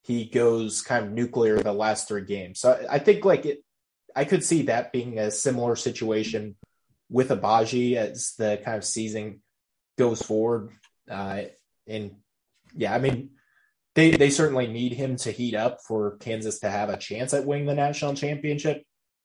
[SPEAKER 1] he goes kind of nuclear the last three games. So I think like it, I could see that being a similar situation with Agbaji as the kind of season goes forward. Uh, and yeah, I mean, they they certainly need him to heat up for Kansas to have a chance at winning the national championship.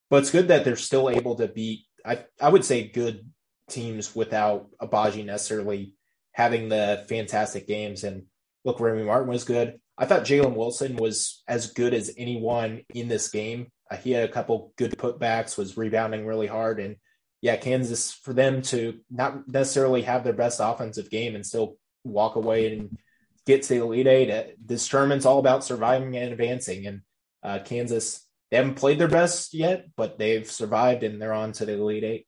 [SPEAKER 1] But it's good that they're still able to beat I I would say good teams without Agbaji necessarily having the fantastic games. And look, Remy Martin was good. I thought Jalen Wilson was as good as anyone in this game. Uh, he had a couple good putbacks, was rebounding really hard, and yeah, Kansas for them to not necessarily have their best offensive game and still walk away and get to the Elite Eight. Uh, this tournament's all about surviving and advancing, and uh, Kansas they haven't played their best yet, but they've survived and they're on to the Elite Eight.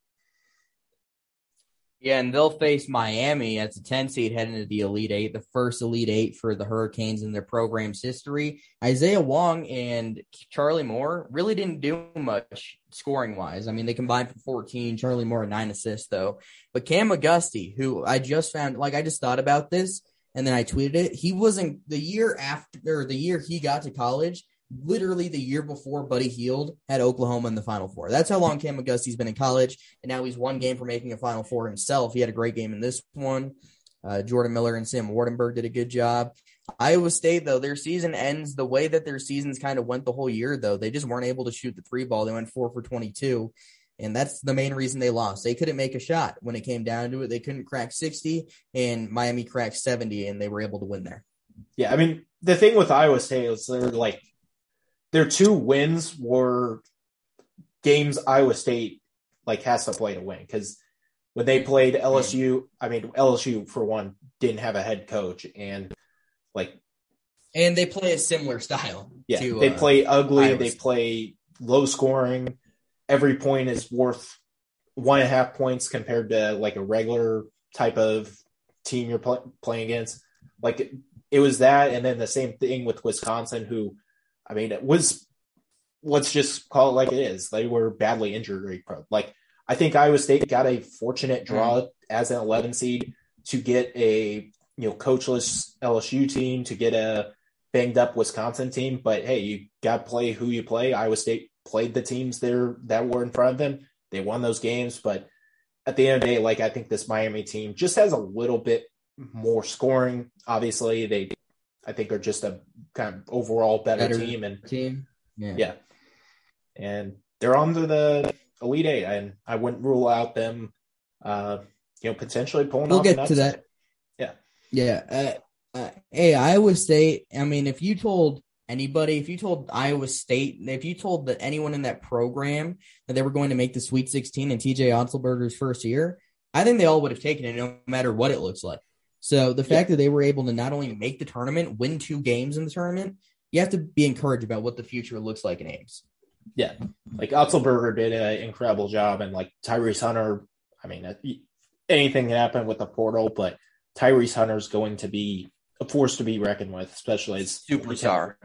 [SPEAKER 2] Yeah, and they'll face Miami as a 10 seed heading into the Elite Eight, the first Elite Eight for the Hurricanes in their program's history. Isaiah Wong and Charlie Moore really didn't do much scoring wise. I mean, they combined for 14. Charlie Moore, nine assists, though. But Cam McGusty, who I just found, like, I just thought about this and then I tweeted it. He wasn't the year after, the year he got to college, literally the year before Buddy Hield had Oklahoma in the Final Four. That's how long Cam McGusty's been in college, and now he's one game from making a Final Four himself. He had a great game in this one. Uh, Jordan Miller and Sam Waardenburg did a good job. Iowa State, though, their season ends the way that their seasons kind of went the whole year, though. They just weren't able to shoot the three ball. They went four for 22, and that's the main reason they lost. They couldn't make a shot when it came down to it. They couldn't crack 60, and Miami cracked 70, and they were able to win there.
[SPEAKER 1] Yeah, I mean, the thing with Iowa State is they're like their two wins were games Iowa State like has to play to win because when they played LSU, I mean LSU for one didn't have a head coach and like
[SPEAKER 2] and they play a similar style.
[SPEAKER 1] Yeah, to, they uh, play ugly. Iowa they State. play low scoring. Every point is worth one and a half points compared to like a regular type of team you're pl- playing against. Like it, it was that, and then the same thing with Wisconsin, who I mean, it was let's just call it like it is. They were badly injured. Like I think Iowa State got a fortunate draw mm. as an 11 seed to get a you know coachless LSU team to get a banged up Wisconsin team. But hey, you got to play who you play. Iowa State played the teams there that were in front of them. They won those games, but at the end of the day, like I think this Miami team just has a little bit more scoring. Obviously, they I think are just a kind of overall better, better team and
[SPEAKER 2] team.
[SPEAKER 1] Yeah. yeah. And they're on to the Elite Eight, and I wouldn't rule out them, uh, you know, potentially pulling. Off.
[SPEAKER 2] We'll get to that.
[SPEAKER 1] Yeah.
[SPEAKER 2] Yeah. Uh, uh, hey, Iowa State. I mean, if you told anybody, if you told Iowa State, if you told that anyone in that program that they were going to make the Sweet 16 in TJ Otzelberger's first year, I think they all would have taken it, no matter what it looks like. So the fact that they were able to not only make the tournament, win two games in the tournament, you have to be encouraged about what the future looks like in Ames.
[SPEAKER 1] Yeah, like Otzelberger did an incredible job, and like Tyrese Hunter. I mean, anything can happen with the portal, but Tyrese Hunter is going to be a force to be reckoned with, especially as
[SPEAKER 2] superstar.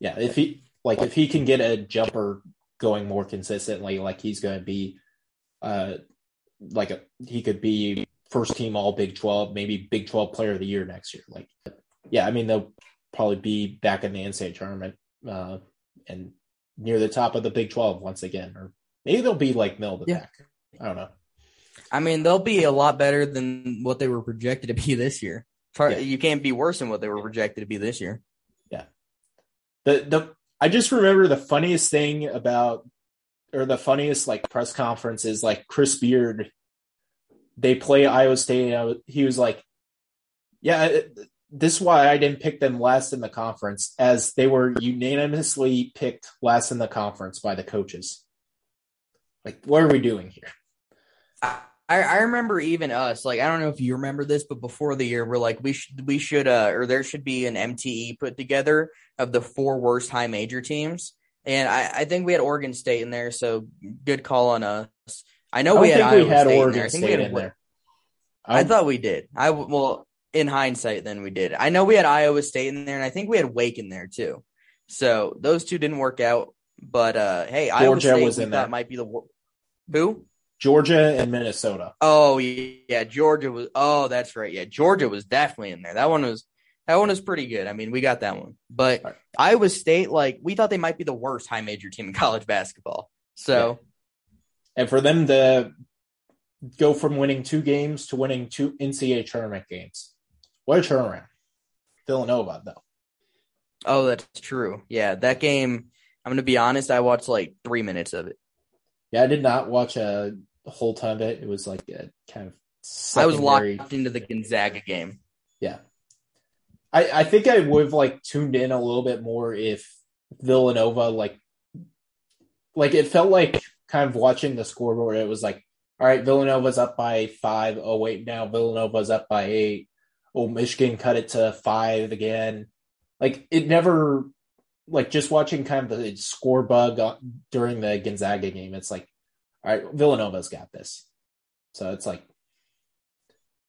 [SPEAKER 1] Yeah, if he like if he can get a jumper going more consistently, like he's going to be, uh, like a he could be first team all Big 12, maybe Big 12 player of the year next year. Like, yeah, I mean, they'll probably be back in the NCAA tournament. Uh, and near the top of the Big 12 once again, or maybe they'll be like middle of the
[SPEAKER 2] Yeah.
[SPEAKER 1] pack. I don't know.
[SPEAKER 2] I mean, they'll be a lot better than what they were projected to be this year.
[SPEAKER 1] Yeah.
[SPEAKER 2] You can't be worse than what they were projected to be this year. Yeah.
[SPEAKER 1] The the I just remember the funniest thing about or the funniest like press conference is like Chris Beard. They play Iowa State. Was- he was like, "Yeah, this is why I didn't pick them last in the conference, as they were unanimously picked last in the conference by the coaches." Like, what are we doing here?
[SPEAKER 2] I, I remember even us, like I don't know if you remember this, but before the year, we're like we should we should uh or there should be an MTE put together of the four worst high major teams. And I, I think we had Oregon State in there, so good call on us. I know
[SPEAKER 1] I
[SPEAKER 2] we had Iowa
[SPEAKER 1] we had
[SPEAKER 2] State in there. I think we had
[SPEAKER 1] in there.
[SPEAKER 2] I thought we did. I well, in hindsight, then we did. I know we had Iowa State in there, and I think we had Wake in there too. So those two didn't work out. But uh, hey, Iowa
[SPEAKER 1] Georgia
[SPEAKER 2] State
[SPEAKER 1] was in there.
[SPEAKER 2] might be the who?
[SPEAKER 1] Georgia and Minnesota.
[SPEAKER 2] Oh yeah, Georgia was. Oh, that's right. Yeah, Georgia was definitely in there. That one was. That one was pretty good. I mean, we got that one. But
[SPEAKER 1] right.
[SPEAKER 2] Iowa State, like, we thought they might be the worst high major team in college basketball. So
[SPEAKER 1] And for them to go from winning two games to winning two NCAA tournament games, what a turnaround! Villanova, though.
[SPEAKER 2] Oh, that's true. Yeah, that game. I'm gonna be honest. I watched like three minutes of it.
[SPEAKER 1] Yeah, I did not watch a whole ton of it. It was like a kind of.
[SPEAKER 2] I was
[SPEAKER 1] secondary-
[SPEAKER 2] locked into the Gonzaga game.
[SPEAKER 1] Yeah, I I think I would have like tuned in a little bit more if Villanova like, like it felt like kind of watching the scoreboard. It was like, all right, Villanova's up by five. Oh wait, now Villanova's up by eight. Oh, Michigan cut it to five again. Like it never, like just watching kind of the score bug during the Gonzaga game. It's like, all right, Villanova's got this. So it's like,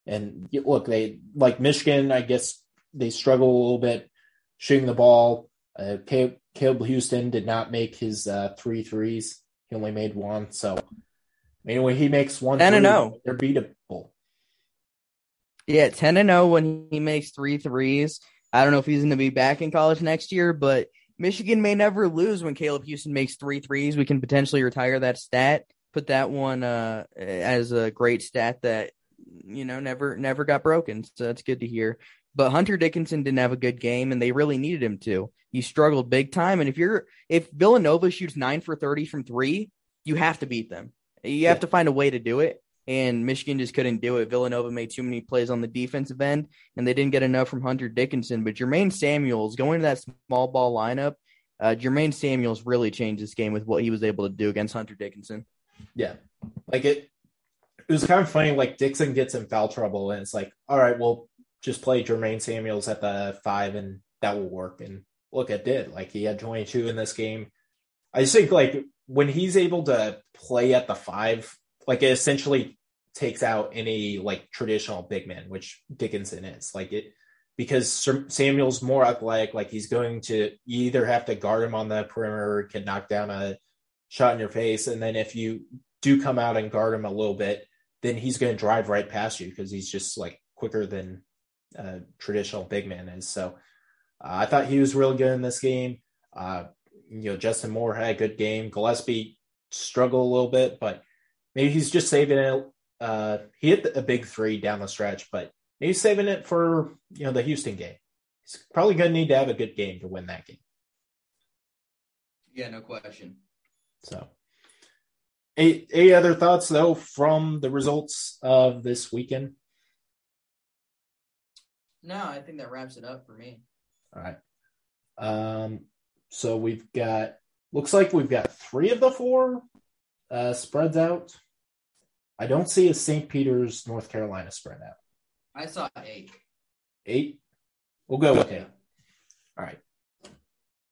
[SPEAKER 1] and look, they like Michigan. I guess they struggle a little bit shooting the ball. Uh, Caleb, Houston did not make his uh, three threes. He only made one. So anyway, he makes one.
[SPEAKER 2] 10 and
[SPEAKER 1] three,
[SPEAKER 2] 0.
[SPEAKER 1] They're beatable.
[SPEAKER 2] Yeah, ten and zero when he makes three threes. I don't know if he's going to be back in college next year, but Michigan may never lose when Caleb Houston makes three threes. We can potentially retire that stat. Put that one uh, as a great stat that you know never never got broken. So that's good to hear. But Hunter Dickinson didn't have a good game, and they really needed him to. He struggled big time. And if you're if Villanova shoots nine for thirty from three, you have to beat them. You have
[SPEAKER 1] Yeah.
[SPEAKER 2] to find a way to do it and Michigan just couldn't do it. Villanova made too many plays on the defensive end, and they didn't get enough from Hunter Dickinson. But Jermaine Samuels going to that small ball lineup, uh, Jermaine Samuels really changed this game with what he was able to do against Hunter Dickinson.
[SPEAKER 1] Yeah, like it. It was kind of funny. Like Dixon gets in foul trouble, and it's like, all right, well, just play Jermaine Samuels at the five, and that will work. And look, it did. Like he had 22 in this game. I just think like when he's able to play at the five, like it essentially takes out any like traditional big man, which Dickinson is. Like it because Samuel's more athletic. Like he's going to either have to guard him on the perimeter, can knock down a shot in your face, and then if you do come out and guard him a little bit, then he's going to drive right past you because he's just like quicker than uh, traditional big man is. So uh, I thought he was really good in this game. Uh, you know, Justin Moore had a good game. Gillespie struggled a little bit, but maybe he's just saving it. Uh, he hit a big three down the stretch, but maybe saving it for you know the Houston game. He's probably going to need to have a good game to win that game.
[SPEAKER 2] Yeah, no question.
[SPEAKER 1] So, any, any other thoughts though from the results of this weekend?
[SPEAKER 2] No, I think that wraps it up for me.
[SPEAKER 1] All right. Um, so we've got looks like we've got three of the four uh, spreads out. I don't see a St. Peter's, North Carolina spread out.
[SPEAKER 2] I saw eight.
[SPEAKER 1] Eight. We'll go with eight. All right.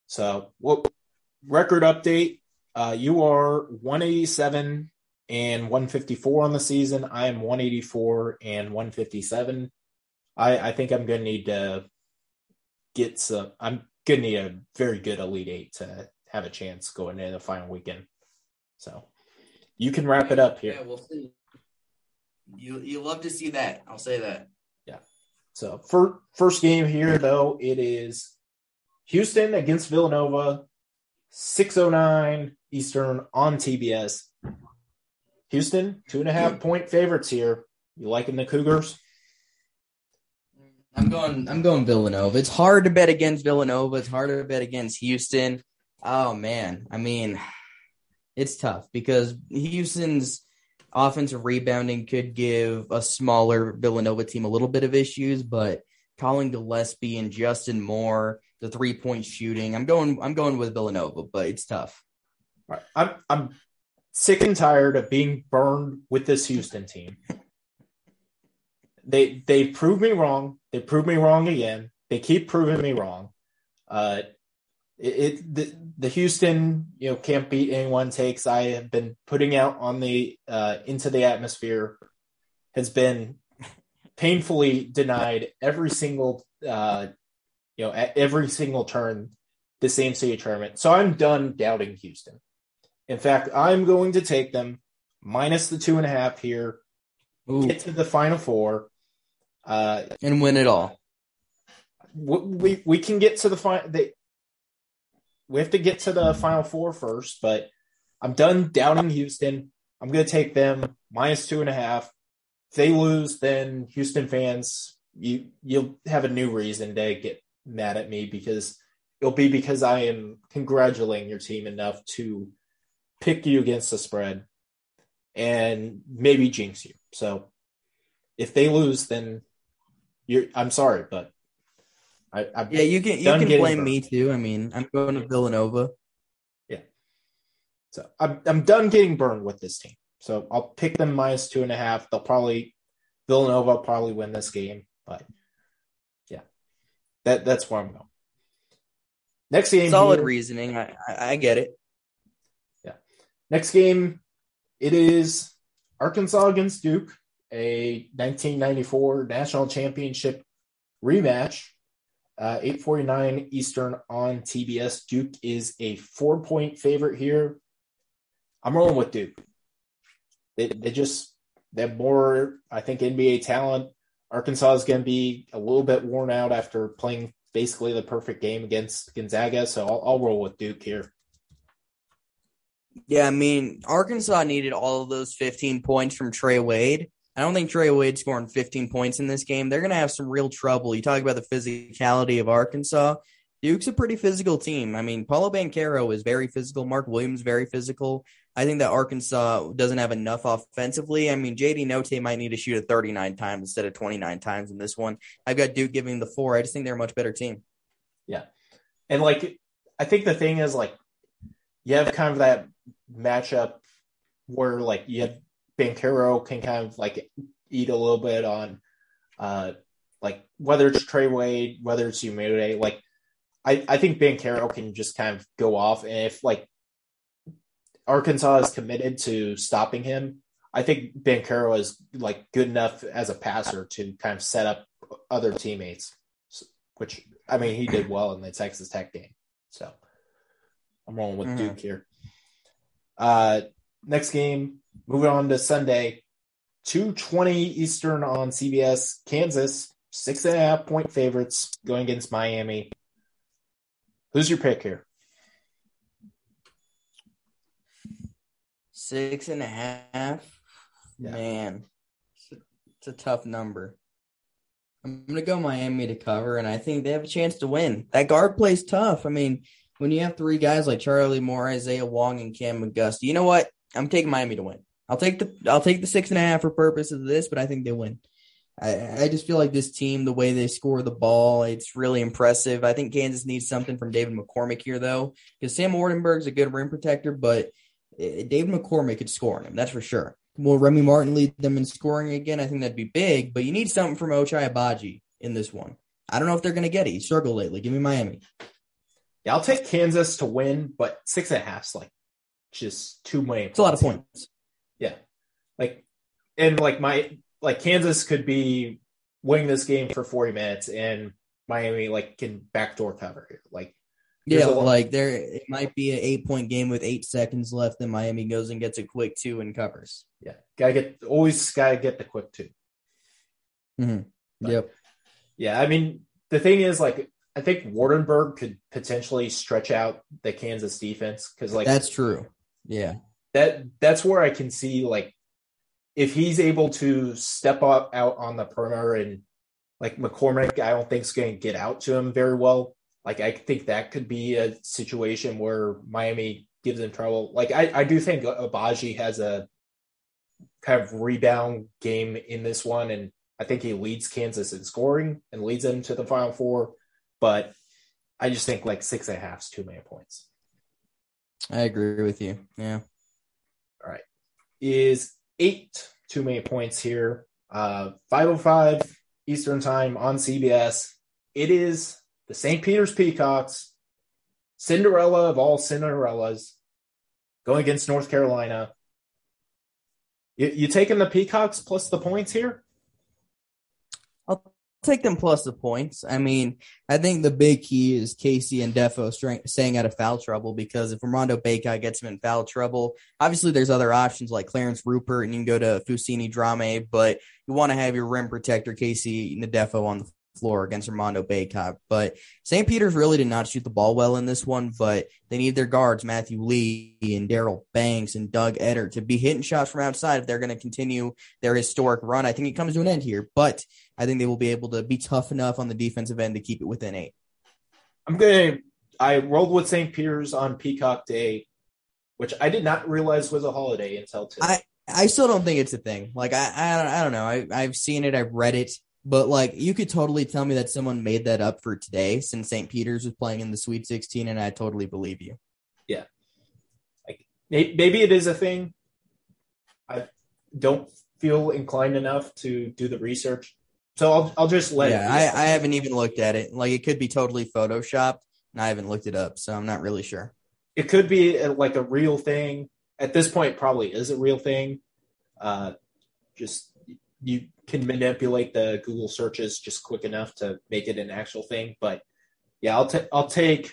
[SPEAKER 1] So, what record update? Uh, you are 187 and 154 on the season. I am 184 and 157. I, I think I'm going to need to get some. I'm going to need a very good Elite Eight to have a chance going into the final weekend. So, you can wrap it up here.
[SPEAKER 2] Yeah, we'll see. You you love to see that. I'll say that. Yeah.
[SPEAKER 1] So for first game here though, it is Houston against Villanova. 609 Eastern on TBS. Houston, two and a half point favorites here. You liking the Cougars?
[SPEAKER 2] I'm going. I'm going Villanova. It's hard to bet against Villanova. It's hard to bet against Houston. Oh man, I mean, it's tough because Houston's offensive rebounding could give a smaller Villanova team a little bit of issues, but Collin Gillespie and Justin Moore, the three point shooting, I'm going. I'm going with Villanova, but it's tough.
[SPEAKER 1] I'm I'm sick and tired of being burned with this Houston team. They they proved me wrong. They proved me wrong again. They keep proving me wrong. Uh, it, it the, the Houston you know can't beat anyone takes I have been putting out on the uh, into the atmosphere has been painfully denied every single uh, you know at every single turn the same city tournament. So I'm done doubting Houston. In fact, I'm going to take them minus the two and a half here,
[SPEAKER 2] Ooh.
[SPEAKER 1] get to the final four, uh,
[SPEAKER 2] and win it all.
[SPEAKER 1] We we can get to the final. We have to get to the final four first, but I'm done doubting Houston. I'm going to take them minus two and a half. If they lose, then Houston fans, you you'll have a new reason to get mad at me because it'll be because I am congratulating your team enough to pick you against the spread and maybe jinx you. So if they lose, then you're. I'm sorry, but I. I'm
[SPEAKER 2] yeah, you can you can blame burned. me too. I mean, I'm going to Villanova.
[SPEAKER 1] Yeah. So I'm I'm done getting burned with this team. So I'll pick them minus two and a half. They'll probably Villanova will probably win this game, but yeah, that that's where I'm going. Next game,
[SPEAKER 2] solid here, reasoning. I, I I get it. Yeah.
[SPEAKER 1] Next game, it is Arkansas against Duke, a 1994 national championship rematch. Uh, 849 Eastern on TBS. Duke is a four point favorite here. I'm rolling with Duke. They, they just, they're more, I think, NBA talent. Arkansas is going to be a little bit worn out after playing basically the perfect game against Gonzaga. So I'll, I'll roll with Duke here.
[SPEAKER 2] Yeah, I mean, Arkansas needed all of those 15 points from Trey Wade. I don't think Trey Wade scoring 15 points in this game. They're going to have some real trouble. You talk about the physicality of Arkansas. Duke's a pretty physical team. I mean, Paolo Banchero is very physical. Mark Williams very physical. I think that Arkansas doesn't have enough offensively. I mean, JD Notae might need to shoot it 39 times instead of 29 times in this one. I've got Duke giving the four. I just think they're a much better team.
[SPEAKER 1] Yeah. And like, I think the thing is like, you have kind of that matchup where like you have Banchero can kind of like eat a little bit on uh like whether it's Trey Wade, whether it's Umude, like I, I think Banchero can just kind of go off and if like Arkansas is committed to stopping him, I think Banchero is like good enough as a passer to kind of set up other teammates, which I mean he did well in the Texas Tech game. So I'm rolling with mm-hmm. Duke here. Uh, next game, moving on to Sunday, 220 Eastern on CBS. Kansas, six and a half point favorites going against Miami. Who's your pick here?
[SPEAKER 2] Six and a half. Yeah. Man, it's a tough number. I'm going to go Miami to cover, and I think they have a chance to win. That guard plays tough. I mean, when you have three guys like Charlie Moore, Isaiah Wong, and Cam McGusty, you know what? I'm taking Miami to win. I'll take the I'll take the six and a half for purposes of this, but I think they win. I, I just feel like this team, the way they score the ball, it's really impressive. I think Kansas needs something from David McCormick here, though, because Sam Waardenburg's a good rim protector, but eh, David McCormick could score on him, that's for sure. Will Remy Martin lead them in scoring again? I think that'd be big, but you need something from Ochai Agbaji in this one. I don't know if they're going to get it. He struggled lately. Give me Miami.
[SPEAKER 1] Yeah, I'll take Kansas to win, but six and a half's like just too many.
[SPEAKER 2] It's a lot of points.
[SPEAKER 1] Yeah, like and like my like Kansas could be winning this game for forty minutes, and Miami like can backdoor cover here. Like
[SPEAKER 2] yeah, like there it might be an eight point game with eight seconds left, and Miami goes and gets a quick two and covers.
[SPEAKER 1] Yeah, gotta get always gotta get the quick 2
[SPEAKER 2] mm-hmm. Yep.
[SPEAKER 1] Yeah, I mean the thing is like I think Waardenburg could potentially stretch out the Kansas defense because like
[SPEAKER 2] that's true. Yeah,
[SPEAKER 1] that that's where I can see like if he's able to step up out on the perimeter and like McCormick, I don't think is going to get out to him very well. Like I think that could be a situation where Miami gives him trouble. Like I, I do think Agbaji has a kind of rebound game in this one, and I think he leads Kansas in scoring and leads them to the Final Four. But I just think like six and a half is too many points.
[SPEAKER 2] I agree with you. Yeah.
[SPEAKER 1] All right. Is eight too many points here? Uh, 505 Eastern Time on CBS. It is the St. Peter's Peacocks, Cinderella of all Cinderellas, going against North Carolina. You, you taking the Peacocks plus the points here?
[SPEAKER 2] Take them plus the points. I mean, I think the big key is KC Ndefo staying out of foul trouble because if Armando Bacot gets him in foul trouble, obviously there's other options like Clarence Rupert and you can go to Fousseyni Drame, but you want to have your rim protector KC Ndefo on the floor against Armando Bacot. But St. Peter's really did not shoot the ball well in this one, but they need their guards, Matthew Lee and Daryl Banks and Doug Edert, to be hitting shots from outside if they're going to continue their historic run. I think it comes to an end here, but I think they will be able to be tough enough on the defensive end to keep it within eight.
[SPEAKER 1] I'm going to, I rolled with St. Peter's on Peacock Day, which I did not realize was a holiday until today.
[SPEAKER 2] I, I still don't think it's a thing. Like I, I, I don't know. I, I've seen it. I've read it. But like you could totally tell me that someone made that up for today since St. Peter's was playing in the Sweet 16 and I totally believe you.
[SPEAKER 1] Yeah. Like maybe it is a thing. I don't feel inclined enough to do the research. So I'll I'll just let
[SPEAKER 2] yeah, I, I haven't even looked at it. Like it could be totally photoshopped and I haven't looked it up, so I'm not really sure.
[SPEAKER 1] It could be a, like a real thing. At this point probably is a real thing. Uh just you can manipulate the Google searches just quick enough to make it an actual thing. But yeah, I'll take I'll take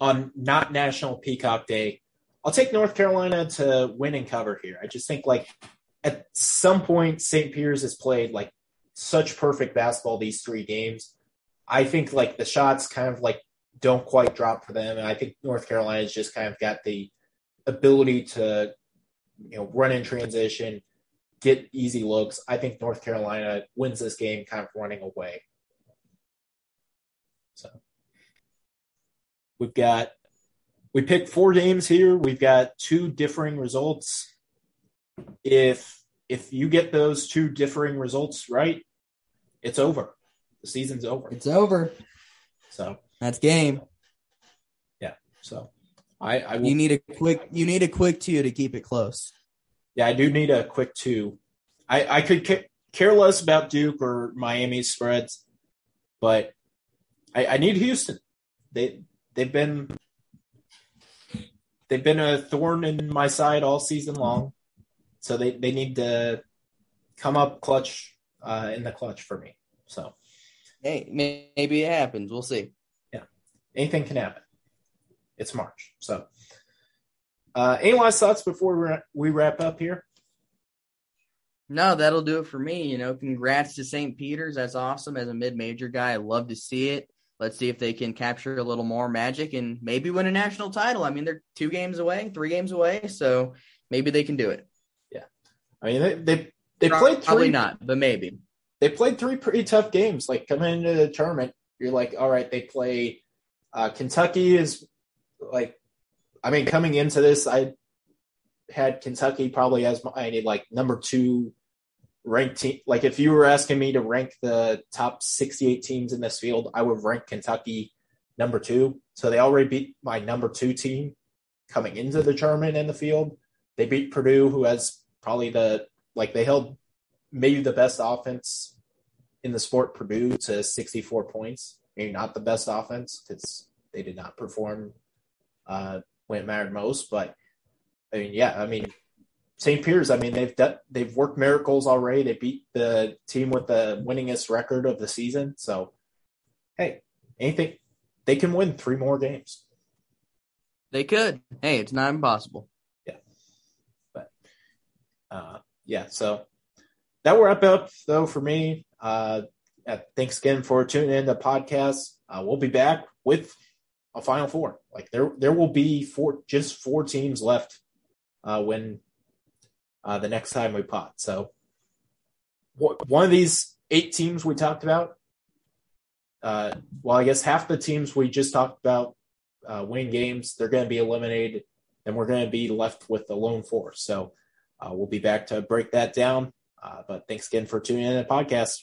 [SPEAKER 1] on not National Peacock Day. I'll take North Carolina to win and cover here. I just think like at some point St. Peter's has played like such perfect basketball these three games. I think like the shots kind of like don't quite drop for them. And I think North Carolina's just kind of got the ability to you know run in transition, get easy looks. I think North Carolina wins this game kind of running away. So we've got we picked four games here. We've got two differing results. If if you get those two differing results right, it's over. The season's over.
[SPEAKER 2] It's over.
[SPEAKER 1] So
[SPEAKER 2] that's game.
[SPEAKER 1] Yeah. So I, I will,
[SPEAKER 2] you need a quick you need a quick two to keep it close.
[SPEAKER 1] Yeah, I do need a quick two. I, I could care less about Duke or Miami's spreads, but I, I need Houston. They they've been they've been a thorn in my side all season long, so they they need to come up clutch uh, in the clutch for me. So,
[SPEAKER 2] hey, maybe it happens. We'll see.
[SPEAKER 1] Yeah, anything can happen. It's March, so uh, any last thoughts before we wrap up here?
[SPEAKER 2] No, that'll do it for me. You know, congrats to St. Peter's. That's awesome. As a mid-major guy, I love to see it. Let's see if they can capture a little more magic and maybe win a national title. I mean, they're two games away, three games away, so maybe they can do it.
[SPEAKER 1] Yeah, I mean they they, they probably, played three,
[SPEAKER 2] probably not, but maybe
[SPEAKER 1] they played three pretty tough games. Like coming into the tournament, you're like, all right, they play. Uh, Kentucky is like I mean, coming into this, I had Kentucky probably as my like number two ranked team. Like if you were asking me to rank the top 68 teams in this field, I would rank Kentucky number two. So they already beat my number two team coming into the tournament in the field. They beat Purdue, who has probably the like they held maybe the best offense in the sport. Purdue to 64 points. Maybe not the best offense because they did not perform uh, when it mattered most. But I mean, yeah, I mean, St. Peter's. I mean, they've done, they've worked miracles already. They beat the team with the winningest record of the season. So, hey, anything they can win three more games.
[SPEAKER 2] They could. Hey, it's not impossible.
[SPEAKER 1] Yeah, but uh, yeah. So that will wrap up though for me. Uh, thanks again for tuning in the podcast. uh, we'll be back with a Final Four. Like there, there will be four, just four teams left uh, when uh, the next time we pot. So one of these eight teams we talked about, uh, well, I guess half the teams we just talked about uh, winning games, they're going to be eliminated, and we're going to be left with the lone four. So uh, we'll be back to break that down. Uh, but thanks again for tuning in to the podcast.